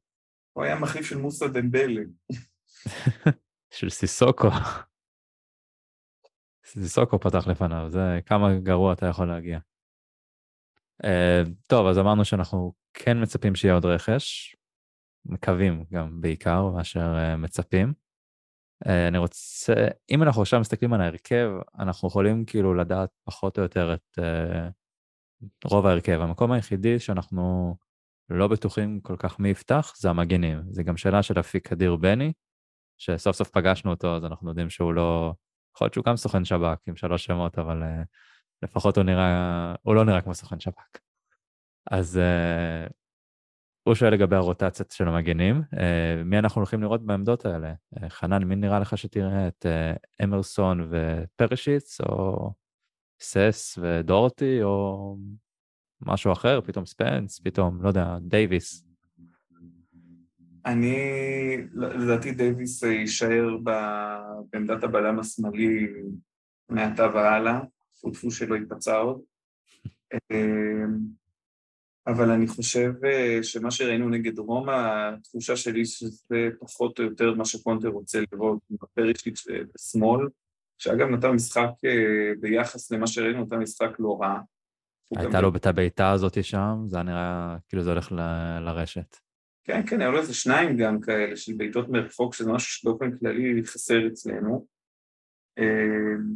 הוא היה מחליף של מוסא דמבלה. של סיסוקו. סיסוקו פתח לפניו, זה כמה גרוע אתה יכול להגיע. Uh, טוב, אז אמרנו שאנחנו כן מצפים שיהיה עוד רכש. מקווים גם בעיקר מאשר מצפים. אני רוצה, אם אנחנו עכשיו מסתכלים על ההרכב, אנחנו יכולים כאילו לדעת פחות או יותר את רוב ההרכב. המקום היחידי שאנחנו לא בטוחים כל כך מי יפתח זה המגנים. זה גם שאלה של אפיק אדיר בני, שסוף סוף פגשנו אותו, אז אנחנו יודעים שהוא לא... יכול להיות שהוא גם סוכן שב"כ עם שלוש שמות, אבל uh, לפחות הוא נראה... הוא לא נראה כמו סוכן שב"כ. אז אה, הוא שואל לגבי הרוטציות של המגנים, אה, מי אנחנו הולכים לראות בעמדות האלה? אה, חנן, מי נראה לך שתראה את אה, אמרסון ופרישיץ', או סס ודורטי, או משהו אחר, פתאום ספנס, פתאום, לא יודע, דייוויס. אני, לדעתי דייוויס יישאר בעמדת הבלם השמאלי מעתה והלאה, טפו שלא ייפצע עוד. אמ, אבל אני חושב אה, שמה שראינו נגד רומא, התחושה שלי שזה פחות או יותר מה שקונטר רוצה לראות, עם הפרישיץ' בשמאל, שאגב נתן משחק אה, ביחס למה שראינו, נתן משחק לא רע. הייתה לו את הבעיטה הזאת שם, זה היה נראה כאילו זה הולך ל... לרשת. כן, כן, היו לו איזה שניים גם כאלה של בעיטות מרחוק, שזה משהו שבאופן כללי חסר אצלנו. אמ,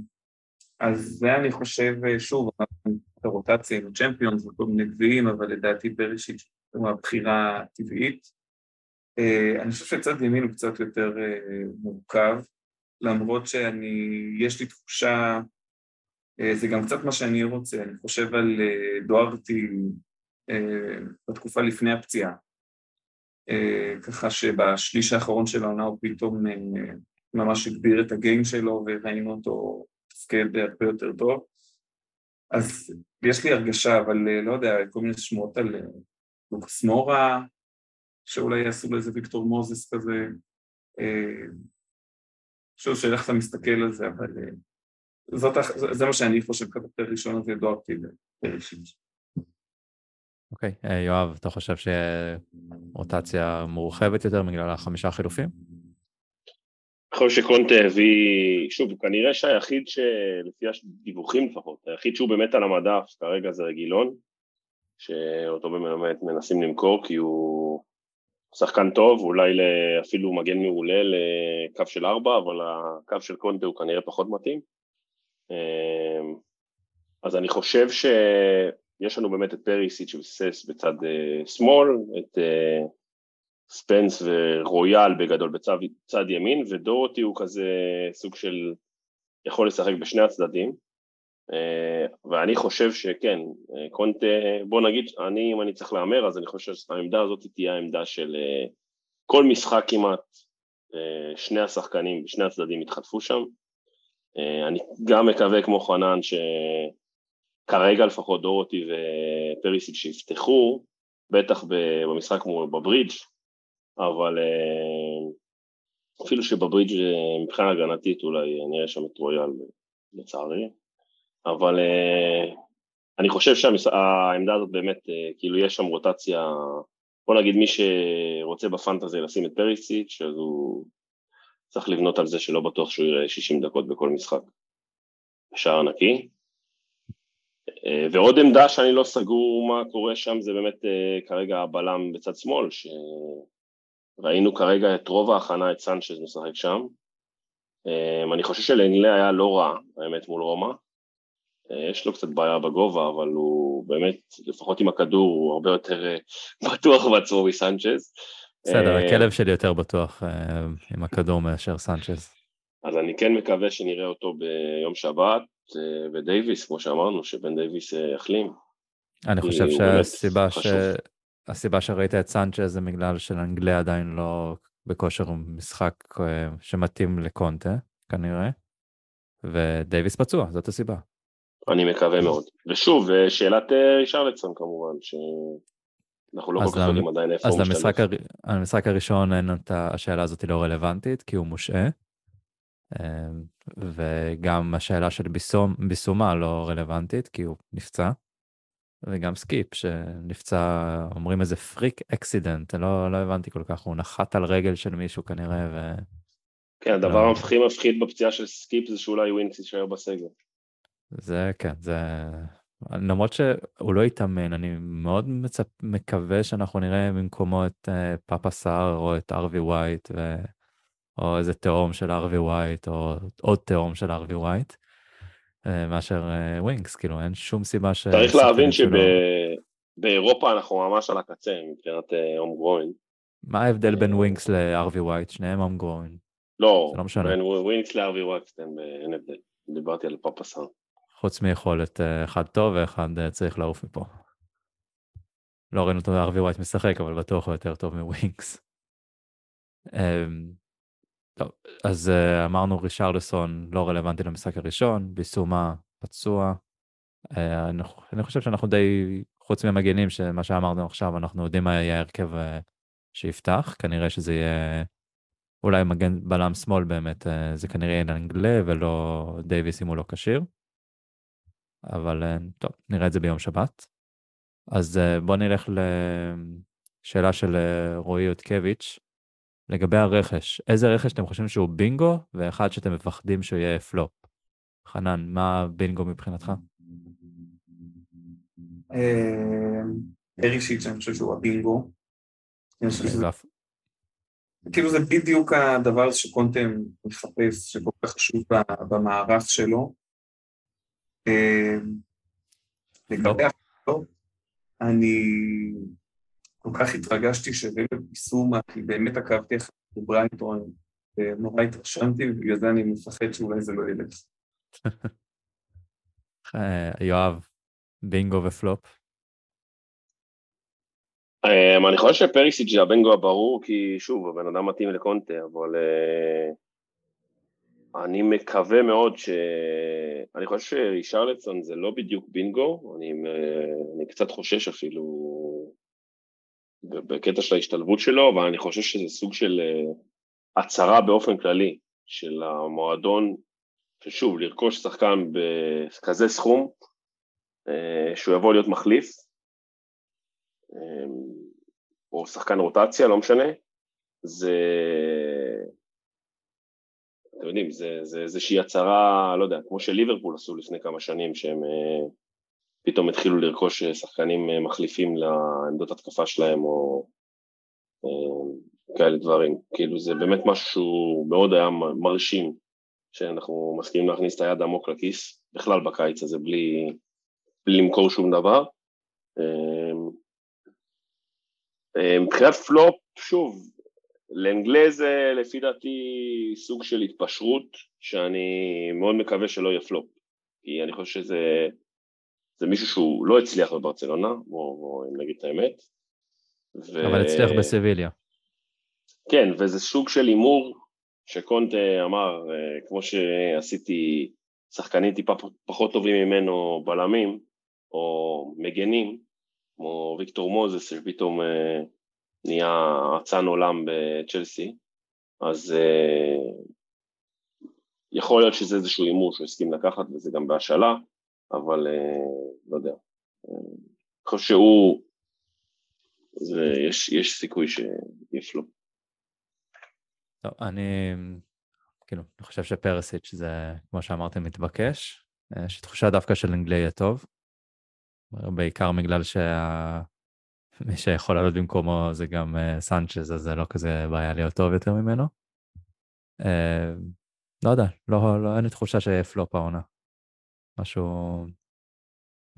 אז זה אני חושב, שוב, את הרוטציה עם הצ'מפיונס וכל מיני גביעים, אבל לדעתי פרישיץ' הוא הבחירה הטבעית. אה, אני חושב שצד ימין הוא קצת יותר אה, מורכב, למרות שאני, יש לי תחושה אה, זה גם קצת מה שאני רוצה, אני חושב על אה, דוארטי אה, בתקופה לפני הפציעה. ככה שבשליש האחרון של העונה הוא פתאום ממש הגביר את הגיים שלו וראינו אותו תפקד הרבה יותר טוב. אז יש לי הרגשה, אבל לא יודע, כל מיני שמועות על לוקס מורה, שאולי יעשו לו איזה ויקטור מוזס כזה. שוב, שאלה איך אתה מסתכל על זה, אבל זאת, זה מה שאני חושב כתבתי ראשון הזה דואגתי לראשית. אוקיי, okay. אה, יואב, אתה חושב שרוטציה מורחבת יותר בגלל החמישה חילופים? אני חושב שקונטה הביא, שוב, כנראה שהיחיד שלפי הדיווחים לפחות, היחיד שהוא באמת על המדף כרגע זה רגילון, שאותו באמת מנסים למכור כי הוא שחקן טוב, אולי אפילו מגן מעולה לקו של ארבע, אבל הקו של קונטה הוא כנראה פחות מתאים. אמ, אז אני חושב שיש לנו באמת את פריסיץ' וסס בצד אה, שמאל, את אה, ספנס ורויאל בגדול בצד ימין, ודורותי הוא כזה סוג של יכול לשחק בשני הצדדים. אה, ואני חושב שכן, קונטה, בוא נגיד, אני, אם אני צריך להמר, אז אני חושב שהעמדה הזאת תהיה העמדה של כל משחק כמעט, שני השחקנים, שני הצדדים יתחלפו שם, אני גם מקווה כמו חנן שכרגע לפחות דורותי ופריסיק שיפתחו, בטח במשחק מול בברידג', אבל אה, אפילו שבברידג' אה, מבחינה הגנתית אולי נראה שם את רויאל לצערי, אבל אני חושב שהעמדה הזאת באמת, כאילו יש שם רוטציה, בוא נגיד מי שרוצה בפנטזי לשים את פריסיץ', אז הוא צריך לבנות על זה שלא בטוח שהוא יראה 60 דקות בכל משחק. שער נקי. אה, ועוד עמדה שאני לא סגור מה קורה שם זה באמת אה, כרגע הבלם בצד שמאל, שראינו כרגע את רוב ההכנה את סנצ'ז משחק שם. אה, אני חושב שלנגלה היה לא רע, האמת, מול רומא. יש לו קצת בעיה בגובה, אבל הוא באמת, לפחות עם הכדור, הוא הרבה יותר בטוח בעצמו מסנצ'ז. בסדר, אה, הכלב שלי יותר בטוח אה, עם הכדור מאשר סנצ'ז. אז אני כן מקווה שנראה אותו ביום שבת, אה, ודייוויס, כמו שאמרנו, שבן דייוויס יחלים. אני חושב שהסיבה ש... הסיבה שראית את סנצ'ז זה בגלל שלאנגליה עדיין לא בכושר משחק שמתאים לקונטה, כנראה, ודייוויס פצוע, זאת הסיבה. אני מקווה מאוד. ושוב, שאלת רישרלדסון כמובן, ש... אנחנו לא כל כך יודעים עדיין איפה הוא משתלב. אז למשחק הראשון אין את השאלה הזאת לא רלוונטית, כי הוא מושעה. אמ, וגם השאלה של ביסום, ביסומה לא רלוונטית, כי הוא נפצע. וגם סקיפ, שנפצע, אומרים איזה freak accident, לא, לא הבנתי כל כך, הוא נחת על רגל של מישהו כנראה, ו... כן, הדבר לא... המפחיד מפחיד בפציעה של סקיפ זה שאולי ווינקס יישאר בסגל. זה כן, זה למרות שהוא לא התאמן, אני מאוד מצפ... מקווה שאנחנו נראה במקומו את אה, פאפה סאר או את הארווי ווייט, ו... או איזה תאום של הארווי ווייט, או עוד תאום של הארווי ווייט, אה, מאשר אה, ווינקס, כאילו אין שום סיבה ש... צריך להבין שבאירופה שלא... אנחנו ממש על הקצה מבחינת homegrown. מה ההבדל בין ווינקס להארווי ווייט? שניהם homegrown. לא, לא. בין ווינקס להארווי ווייט אין הבדל. דיברתי על פאפה סאר. חוץ מיכולת אה, אחד טוב ואחד אה, צריך לעוף מפה. לא ראינו את הארווי ווייט משחק, אבל בטוח הוא יותר טוב מווינקס. אמ, טוב, אז אה, אמרנו רישרלסון לא רלוונטי למשחק הראשון, ביסומה פצוע. אני חושב שאנחנו די, חוץ ממגנים, שמה שאמרנו עכשיו, אנחנו יודעים מה יהיה ההרכב שיפתח, כנראה שזה יהיה אולי מגן בלם שמאל באמת, זה כנראה יהיה לנגלה ולא דייוויס אם הוא לא כשיר. אבל אה, טוב, נראה את זה ביום שבת. אז אה, בואו נלך לשאלה של אה, רועי יודקביץ', לגבי הרכש, איזה רכש אתם חושבים שהוא בינגו, ואחד שאתם מפחדים שהוא יהיה פלופ? חנן, מה בינגו מבחינתך? פרישיץ', אני חושב שהוא הבינגו. כאילו זה בדיוק הדבר שקונטם מחפש, שכל כך חשוב במערך שלו. אמ, לגבי החלטות, אני כל כך התרגשתי שהבאנו יישומה, כי באמת עקבתי אחרי ברייטון, ונורא התרשמתי, ובגלל זה אני מפחד שאולי זה לא ילך. אה, יואב, בינגו ופלופ? אמ, אני חושב שפריסיץ' זה הבינגו הברור, כי שוב, הבן אדם מתאים לקונטה, אבל אה, אני מקווה מאוד ש... אני חושב שרישרלדסון זה לא בדיוק בינגו, אני, אני קצת חושש אפילו בקטע של ההשתלבות שלו, אבל אני חושב שזה סוג של אה, הצהרה באופן כללי של המועדון, ששוב, לרכוש שחקן בכזה סכום, אה, שהוא יבוא להיות מחליף, אה, או שחקן רוטציה, לא משנה, זה אתם יודעים, זה, זה איזושהי הצהרה, לא יודע, כמו שליברפול עשו לפני כמה שנים, שהם אה, פתאום התחילו לרכוש אה, שחקנים אה, מחליפים לעמדות התקפה שלהם, או כאלה דברים. כאילו זה באמת משהו מאוד היה מרשים, שאנחנו מסכימים להכניס את היד עמוק לכיס, בכלל בקיץ הזה, בלי, בלי למכור שום דבר. מבחינת פלופ, שוב, לאנגלזה לפי דעתי סוג של התפשרות שאני מאוד מקווה שלא יהיה פלופ כי אני חושב שזה זה מישהו שהוא לא הצליח בברצלונה, בואו בוא, נגיד את האמת. ו... אבל הצליח בסביליה. כן, וזה סוג של הימור שקונטה אמר, אה, כמו שעשיתי שחקנים טיפה פחות טובים ממנו בלמים או מגנים, כמו ויקטור מוזס שפתאום אה, נהיה אצן עולם בצ'לסי, אז uh, יכול להיות שזה איזשהו הימור שהוא הסכים לקחת וזה גם בהשאלה, אבל uh, לא יודע. אני uh, חושב שהוא, יש, יש סיכוי שיפלו. טוב, אני כאילו, אני חושב שפרסיץ' זה, כמו שאמרתם, מתבקש. יש תחושה דווקא של אנגלי יהיה טוב, בעיקר בגלל שה... מי שיכול לעלות במקומו זה גם uh, סנצ'ז, אז זה לא כזה בעיה להיות טוב יותר ממנו. Uh, לא יודע, לא, לא, אין לי תחושה שיהיה פלופ העונה. משהו,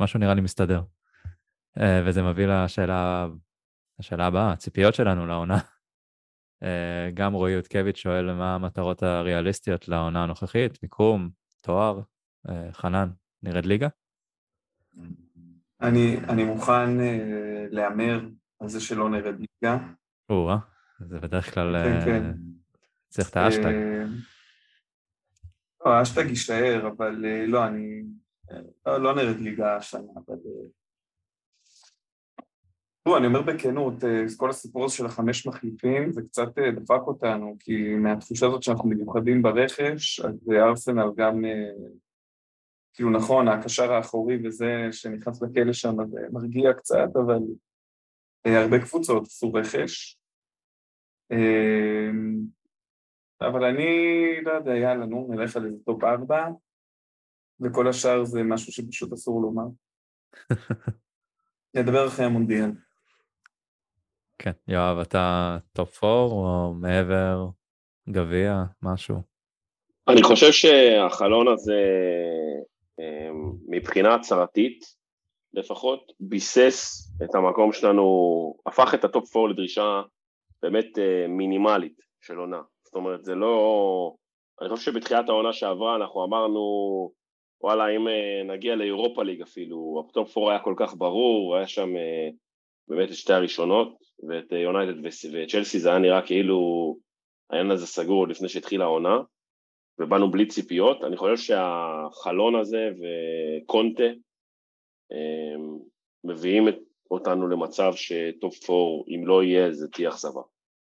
משהו נראה לי מסתדר. Uh, וזה מביא לשאלה, לשאלה הבאה, הציפיות שלנו לעונה. גם רועי יודקביץ' שואל מה המטרות הריאליסטיות לעונה הנוכחית, מיקום, תואר, חנן, נרד ליגה? אני, אני מוכן uh, להמר על זה שלא נרד ליגה. או זה בדרך כלל כן, uh, כן. צריך את האשטג. Uh, לא, האשטג יישאר, אבל uh, לא, אני... לא, לא נרד ליגה השנה, אבל... לא, אני אומר בכנות, כל הסיפור הזה של החמש מחליפים, זה קצת דפק אותנו, כי מהתחושה הזאת שאנחנו מיוחדים ברכש, אז ארסנל גם כאילו נכון, הקשר האחורי וזה שנכנס לכלא שם זה מרגיע קצת, אבל אה, הרבה קבוצות עשו רכש. אה, אבל אני, לא יודע, יאללה, נו, נלך על איזה top ארבע, וכל השאר זה משהו שפשוט אסור לומר. נדבר אחרי המונדיאל. כן, יואב, אתה top 4 או מעבר, גביע, משהו? אני חושב שהחלון הזה, מבחינה הצהרתית לפחות, ביסס את המקום שלנו, הפך את ה top 4 לדרישה באמת אה, מינימלית של עונה. זאת אומרת, זה לא... אני חושב שבתחילת העונה שעברה אנחנו אמרנו, וואלה, אם אה, נגיע לאירופה ליג אפילו, ה top 4 היה כל כך ברור, היה שם אה, באמת את שתי הראשונות, ואת יונייטד וצ'לסי זה היה נראה כאילו העניין הזה סגור לפני שהתחילה העונה, ובאנו בלי ציפיות. אני חושב שהחלון הזה וקונטה מביאים אותנו למצב שטופ 4, אם לא יהיה, זה תהיה אכזבה.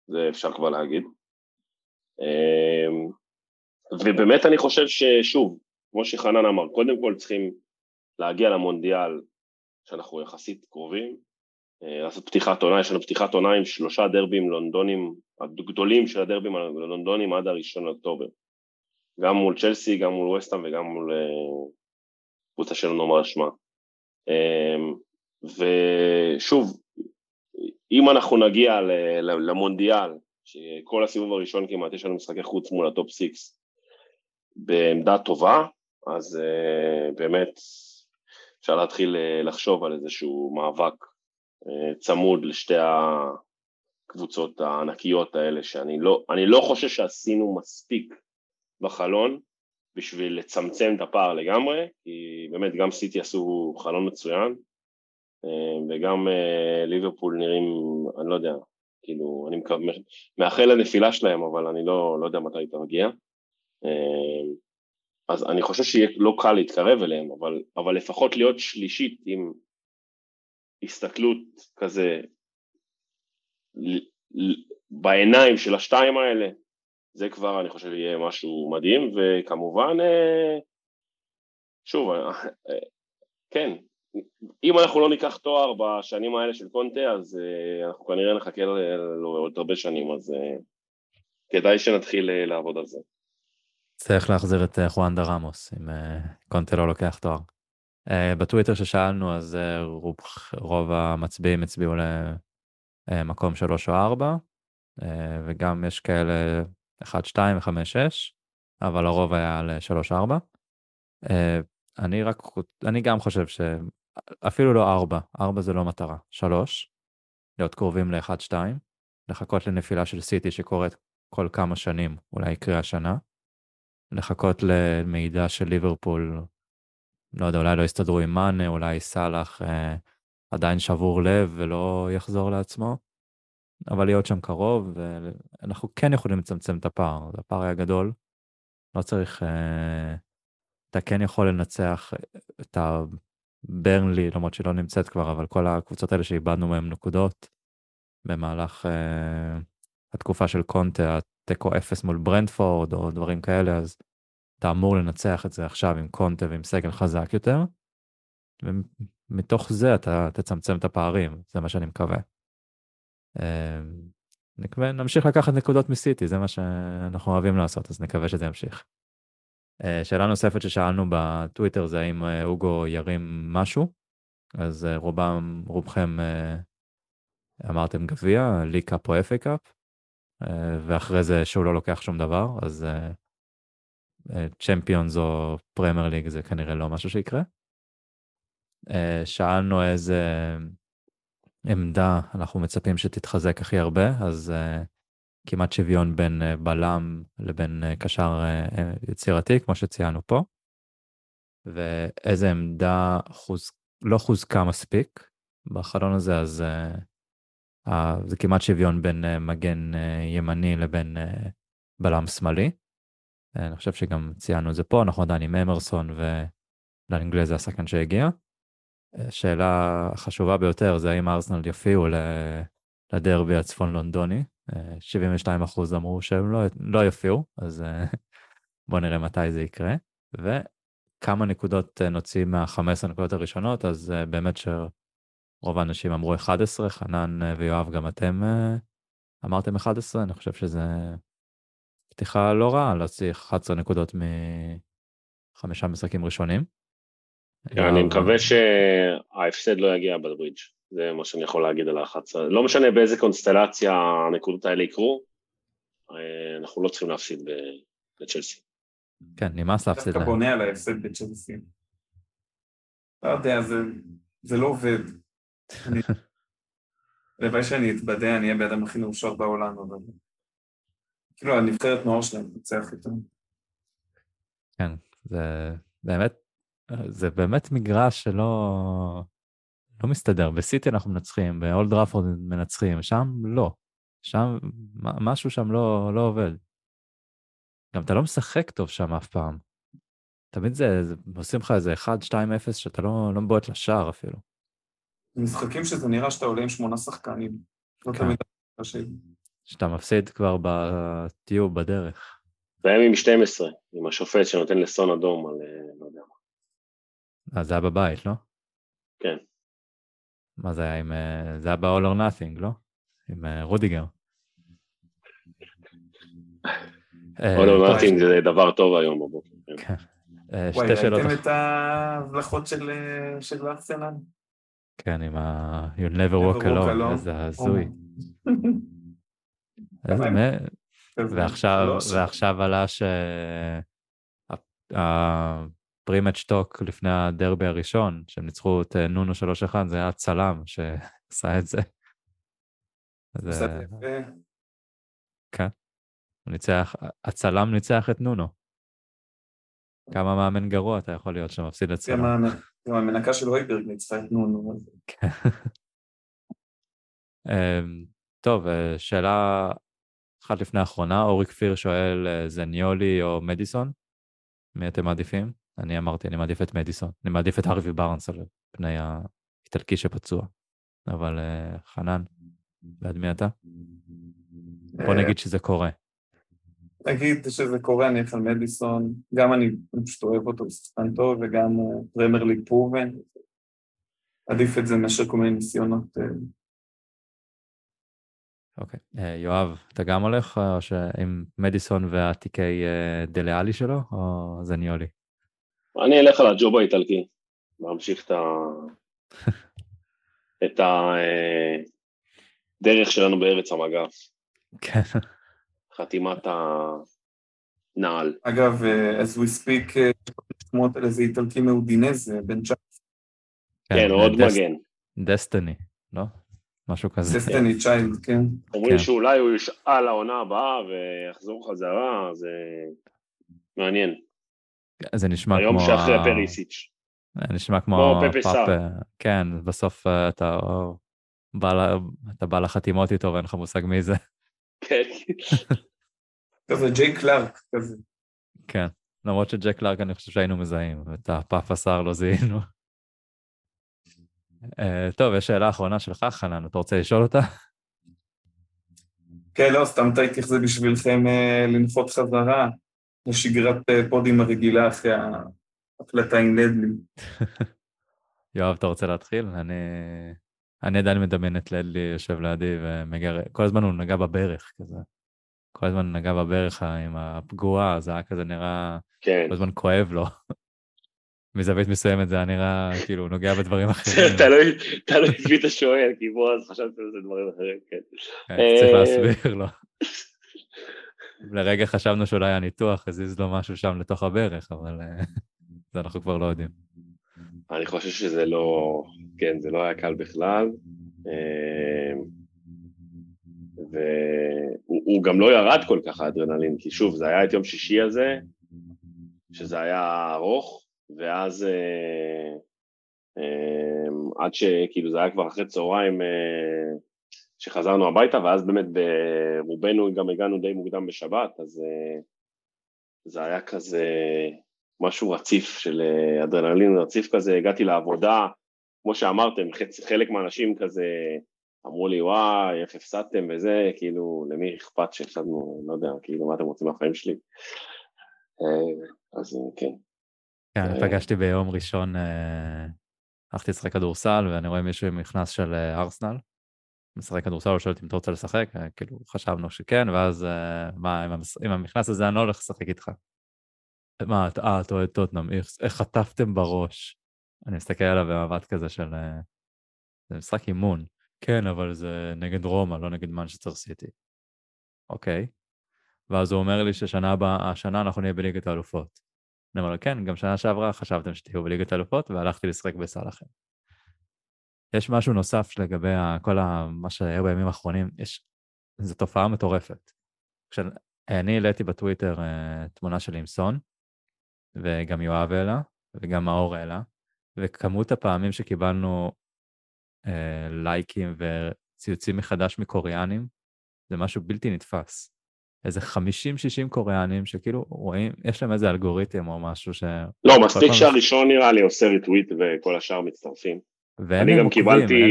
זה אפשר כבר להגיד. אמ, ובאמת אני חושב ששוב, כמו שחנן אמר, קודם כל צריכים להגיע למונדיאל שאנחנו יחסית קרובים, אה, לעשות פתיחת עונה, יש לנו פתיחת עונה עם שלושה דרבים לונדונים, הגדולים של הדרבים הלונדונים עד הראשון לאוקטובר. גם מול צ'לסי, גם מול ווסטהאם וגם מול אה, קבוצה שלנו נאמר שמה. אמ, ושוב, אם אנחנו נגיע למונדיאל, שכל הסיבוב הראשון כמעט יש לנו משחקי חוץ מול ה top six בעמדה טובה, אז uh, באמת אפשר להתחיל uh, לחשוב על איזשהו מאבק צמוד לשתי הקבוצות הענקיות האלה, שאני לא, לא חושב שעשינו מספיק בחלון בשביל לצמצם את הפער לגמרי, כי באמת גם סיטי עשו חלון מצוין, אה, וגם אה, ליברפול נראים, אני לא יודע, כאילו, אני. מאחל לנפילה שלהם, אבל אני לא, לא יודע מתי היא תגיע. אה, אז אני חושב שיהיה לא קל להתקרב אליהם, אבל, אבל לפחות להיות שלישית עם הסתכלות כזה בעיניים של השתיים האלה, זה כבר אני חושב יהיה משהו מדהים, וכמובן, שוב, כן, אם אנחנו לא ניקח תואר בשנים האלה של קונטה, אז אנחנו כנראה נחכה לו עוד הרבה שנים, אז כדאי שנתחיל לעבוד על זה. צריך להחזיר את חואנדה רמוס, אם קונטה לא לוקח תואר. בטוויטר ששאלנו, אז רוב, רוב המצביעים הצביעו למקום 3 או 4, uh, וגם יש כאלה 1, 2 ו-5, 6, אבל הרוב היה על 3, 4. Uh, אני רק, אני גם חושב ש... אפילו לא ארבע, ארבע זה לא מטרה, שלוש, להיות קרובים לאחד, שתיים, לחכות לנפילה של סיטי שקורית כל כמה שנים, אולי יקרה השנה, לחכות למידע של ליברפול, לא יודע, אולי לא יסתדרו עם מאנה, אולי סאלח אה, עדיין שבור לב ולא יחזור לעצמו, אבל להיות שם קרוב, ואנחנו כן יכולים לצמצם את הפער, הפער היה גדול, לא צריך, אה, אתה כן יכול לנצח את ה... ברנלי, למרות שהיא לא נמצאת כבר, אבל כל הקבוצות האלה שאיבדנו מהן נקודות במהלך uh, התקופה של קונטה, התיקו אפס מול ברנדפורד או דברים כאלה, אז אתה אמור לנצח את זה עכשיו עם קונטה ועם סגל חזק יותר, ומתוך זה אתה תצמצם את הפערים, זה מה שאני מקווה. Uh, נקווה, נמשיך לקחת נקודות מסיטי, זה מה שאנחנו אוהבים לעשות, אז נקווה שזה ימשיך. אה, שאלה נוספת ששאלנו בטוויטר זה האם אה, הוגו ירים משהו, אז אה, רובם, רובכם אמרתם גביע, League Cup או FA Cup, ואחרי זה שהוא לא לוקח שום דבר, אז צ'מפיונס או פרמייר ליג זה כנראה לא משהו שיקרה. שאלנו איזה עמדה אנחנו מצפים שתתחזק הכי הרבה, אז כמעט שוויון בין אה, בלם לבין אה, קשר אה, יצירתי, כמו שציינו פה, ואיזה עמדה חוז... לא חוזקה מספיק בחלון הזה, אז uh, זה כמעט שוויון בין uh, מגן uh, ימני לבין uh, בלם שמאלי. Uh, אני חושב שגם ציינו את זה פה, אנחנו עדיין עם אמרסון ולאנגלי זה השחקן שהגיע. שאלה חשובה ביותר זה האם ארסנל יופיעו לדרבי הצפון לונדוני, 72 אחוז אמרו שהם לא, לא יופיעו, אז אה, בואו נראה מתי זה יקרה. וכמה נקודות אה, נוציא מה-15 נקודות הראשונות, אז אה, באמת שרוב האנשים אמרו 11, חנן ויואב, גם אתם אמרתם 11, אני חושב שזה פתיחה לא רעה להוציא 11 נקודות מחמישה משחקים ראשונים. אני מקווה שההפסד לא יגיע בברידג', זה מה שאני יכול להגיד על ה-11. לא משנה באיזה קונסטלציה הנקודות האלה יקרו, אה, אנחנו לא צריכים להפסיד לצ'לסי. כן, נמאס להפסיד דווקא בונה על ההפסד בצ'לסי. לא יודע, זה לא עובד. הלוואי שאני אתבדה, אני אהיה באדם הכי מאושר בעולם, אבל... כאילו, הנבחרת נוער שלהם תנצח איתם. כן, זה באמת, זה באמת מגרש שלא לא מסתדר. בסיטי אנחנו מנצחים, באולד ראפורד מנצחים, שם לא. שם, משהו שם לא, לא עובד. גם אתה לא משחק טוב שם אף פעם. תמיד זה, זה עושים לך איזה 1-2-0 שאתה לא, לא מבועט לשער אפילו. משחקים שזה נראה שאתה עולה עם שמונה שחקנים. לא כן. תמיד שאתה מפסיד כבר בטיוב בדרך. והם עם 12, עם השופט שנותן לסון אדום על אה, לא יודע מה. אז זה היה בבית, לא? כן. מה זה היה עם... אה, זה היה ב-all or nothing, לא? עם אה, רודיגר. all or nothing זה דבר טוב היום בבוקר. כן. כן. שתי שאלות. וואי, ראיתם את ההבלחות של ארסנל? כן, עם ה... You never walk alone, איזה הזוי. ועכשיו, ועכשיו עלה ש... הפרימט שטוק לפני הדרבי הראשון, שהם ניצחו את אה, נונו 3-1, זה היה צלם שעשה את זה. זה... כן. הוא ניצח, הצלם ניצח את נונו. כמה מאמן גרוע אתה יכול להיות שמפסיד לצלם. גם המנקה של הויברג ניצחה את נונו. כן. אמ, טוב, אה, שאלה אחת לפני האחרונה, אורי כפיר שואל, אה, זניולי או מדיסון? מי אתם מעדיפים? אני אמרתי, אני מעדיף את מדיסון. אני מעדיף את הרווי בארנס על פני האיטלקי שפצוע. אבל אה, חנן, בעד מי אתה? בוא נגיד שזה קורה. נגיד שזה קורה, אני אלך על מדיסון. גם אני פשוט אוהב אותו, שחקן טוב, וגם פרמייר ליג פרובן. עדיף את זה מאשר כל מיני ניסיונות אוקיי. Okay. יואב, אתה גם הולך או עם מדיסון והתיקי דליאלי שלו, או זניולי? אני אלך על הג'וב האיטלקי, להמשיך את ה... את הדרך שלנו בארץ המגף. כן. חתימת הנעל. אגב, as we speak, שמות על איזה איטלקי מאודינזה, בן צ'אפ. כן, עוד מגן. דסטיני, לא? משהו כזה. דסטיני צ'יילד, כן. אומרים כן. שאולי הוא ישאל לעונה הבאה ויחזור חזרה, זה מעניין. זה נשמע כמו... היום שאחרי פריסיץ'. זה נשמע כמו... כמו פאפ, כן, בסוף אה, אתה בא, אתה בא לחתימות איתו ואין לך מושג מי זה. כן. כזה ג'ק קלארק כזה. כן, למרות שג'ק קלארק אני חושב שהיינו מזהים, את הפאפה סאר לא זיהינו. אה, טוב, יש שאלה אחרונה שלך, חנן, אתה רוצה לשאול אותה? כן, לא, סתם תהיתי איך זה בשבילכם אה, לנחות חזרה לשגרת אה, פודים הרגילה אחרי ההקלטה עם לדלי. יואב, אתה רוצה להתחיל? אני, אני עדיין מדמיין את לדלי יושב לידי ומגר... כל הזמן הוא נגע בברך כזה. כל הזמן נגע בברך עם הפגועה, זה היה כזה נראה... כן. כל הזמן כואב לו. מזווית מסוימת זה היה נראה כאילו נוגע בדברים אחרים. תלוי מי אתה שואל, כי בוא אז חשבתי על זה דברים אחרים, כן. כן צריך אה, להסביר לו. לרגע חשבנו שאולי הניתוח הזיז לו משהו שם לתוך הברך, אבל אה, זה אנחנו כבר לא יודעים. אני חושב שזה לא, כן, זה לא היה קל בכלל. אה, והוא גם לא ירד כל כך האדרנלין, כי שוב, זה היה את יום שישי הזה, שזה היה ארוך, ואז אה, אה, עד שכאילו זה היה כבר אחרי צהריים אה, שחזרנו הביתה, ואז באמת ברובנו גם הגענו די מוקדם בשבת, אז אה, זה היה כזה משהו רציף של אה, אדרנלין רציף כזה, הגעתי לעבודה, כמו שאמרתם, חלק מהאנשים כזה אמרו לי, וואי, איך הפסדתם וזה, כאילו, למי אכפת שהפסדנו, לא יודע, כאילו, מה אתם רוצים מהחיים שלי? אה, אז כן, כן, פגשתי ביום ראשון, הלכתי לשחק כדורסל, ואני רואה מישהו עם מכנס של ארסנל, משחק כדורסל, הוא שואל אם אתה רוצה לשחק, כאילו חשבנו שכן, ואז מה, עם המכנס הזה אני לא הולך לשחק איתך. מה, אה, אתה אוהד טוטנאם, איך חטפתם בראש? אני מסתכל עליו במבט כזה של... אה, זה משחק אימון. כן, אבל זה נגד רומא, לא נגד מנצ'סטר סיטי. אוקיי. ואז הוא אומר לי ששנה הבאה, השנה אנחנו נהיה בליגת האלופות. אני אומר לו, כן, גם שנה שעברה חשבתם שתהיו בליגת האלופות, והלכתי לשחק בסלאחים. יש משהו נוסף לגבי כל ה... מה שהיה בימים האחרונים, יש... זו תופעה מטורפת. כשאני העליתי בטוויטר uh, תמונה שלי עם סון, וגם יואב העלה, וגם מאור העלה, וכמות הפעמים שקיבלנו uh, לייקים וציוצים מחדש מקוריאנים, זה משהו בלתי נתפס. איזה 50-60 קוריאנים שכאילו רואים, יש להם איזה אלגוריתם או משהו ש... לא, מספיק שהראשון נראה לי עושה ריטוויט וכל השאר מצטרפים. אני גם קיבלתי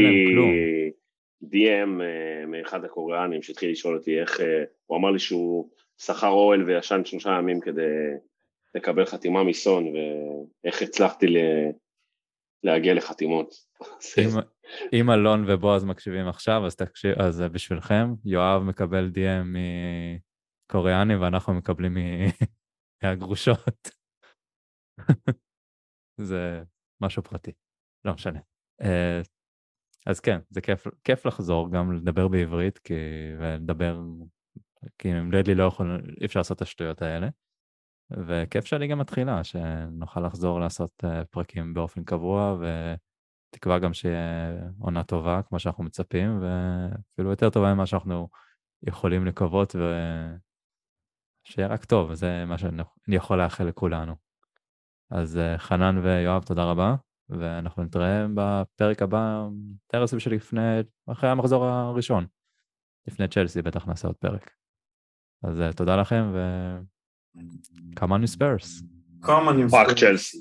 DM אה, מאחד הקוריאנים שהתחיל לשאול אותי איך, אה, הוא אמר לי שהוא שכר אוהל וישן שלושה ימים כדי לקבל חתימה מסון ואיך הצלחתי להגיע לחתימות. אם אלון ובועז מקשיבים עכשיו, אז תקשיב, אז בשבילכם, יואב מקבל DM מקוריאני ואנחנו מקבלים מהגרושות. זה משהו פרטי, לא משנה. אה, אז כן, זה כיף, כיף לחזור גם לדבר בעברית, כי, ולדבר, כי עם לדלי לא יכול, אי אפשר לעשות את השטויות האלה. וכיף שהליגה מתחילה, שנוכל לחזור לעשות אה, פרקים באופן קבוע, ותקווה גם שיהיה עונה טובה, כמו שאנחנו מצפים, ואפילו יותר טובה ממה שאנחנו יכולים לקוות, ושיהיה רק טוב, זה מה שאני יכול לאחל לכולנו. אז אה, חנן ויואב, תודה רבה. ואנחנו נתראה בפרק הבא, טרסים שלפני, אחרי המחזור הראשון. לפני צ'לסי בטח נעשה עוד פרק. אז אה, תודה לכם ו... come on you spurs. come on you fuck צ'לסי.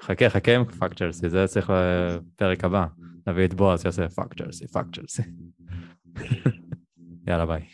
חכה, חכה עם fuck צ'לסי, זה צריך לפרק הבא. נביא את בועז שיעשה fuck צ'לסי, fuck צ'לסי. יאללה ביי.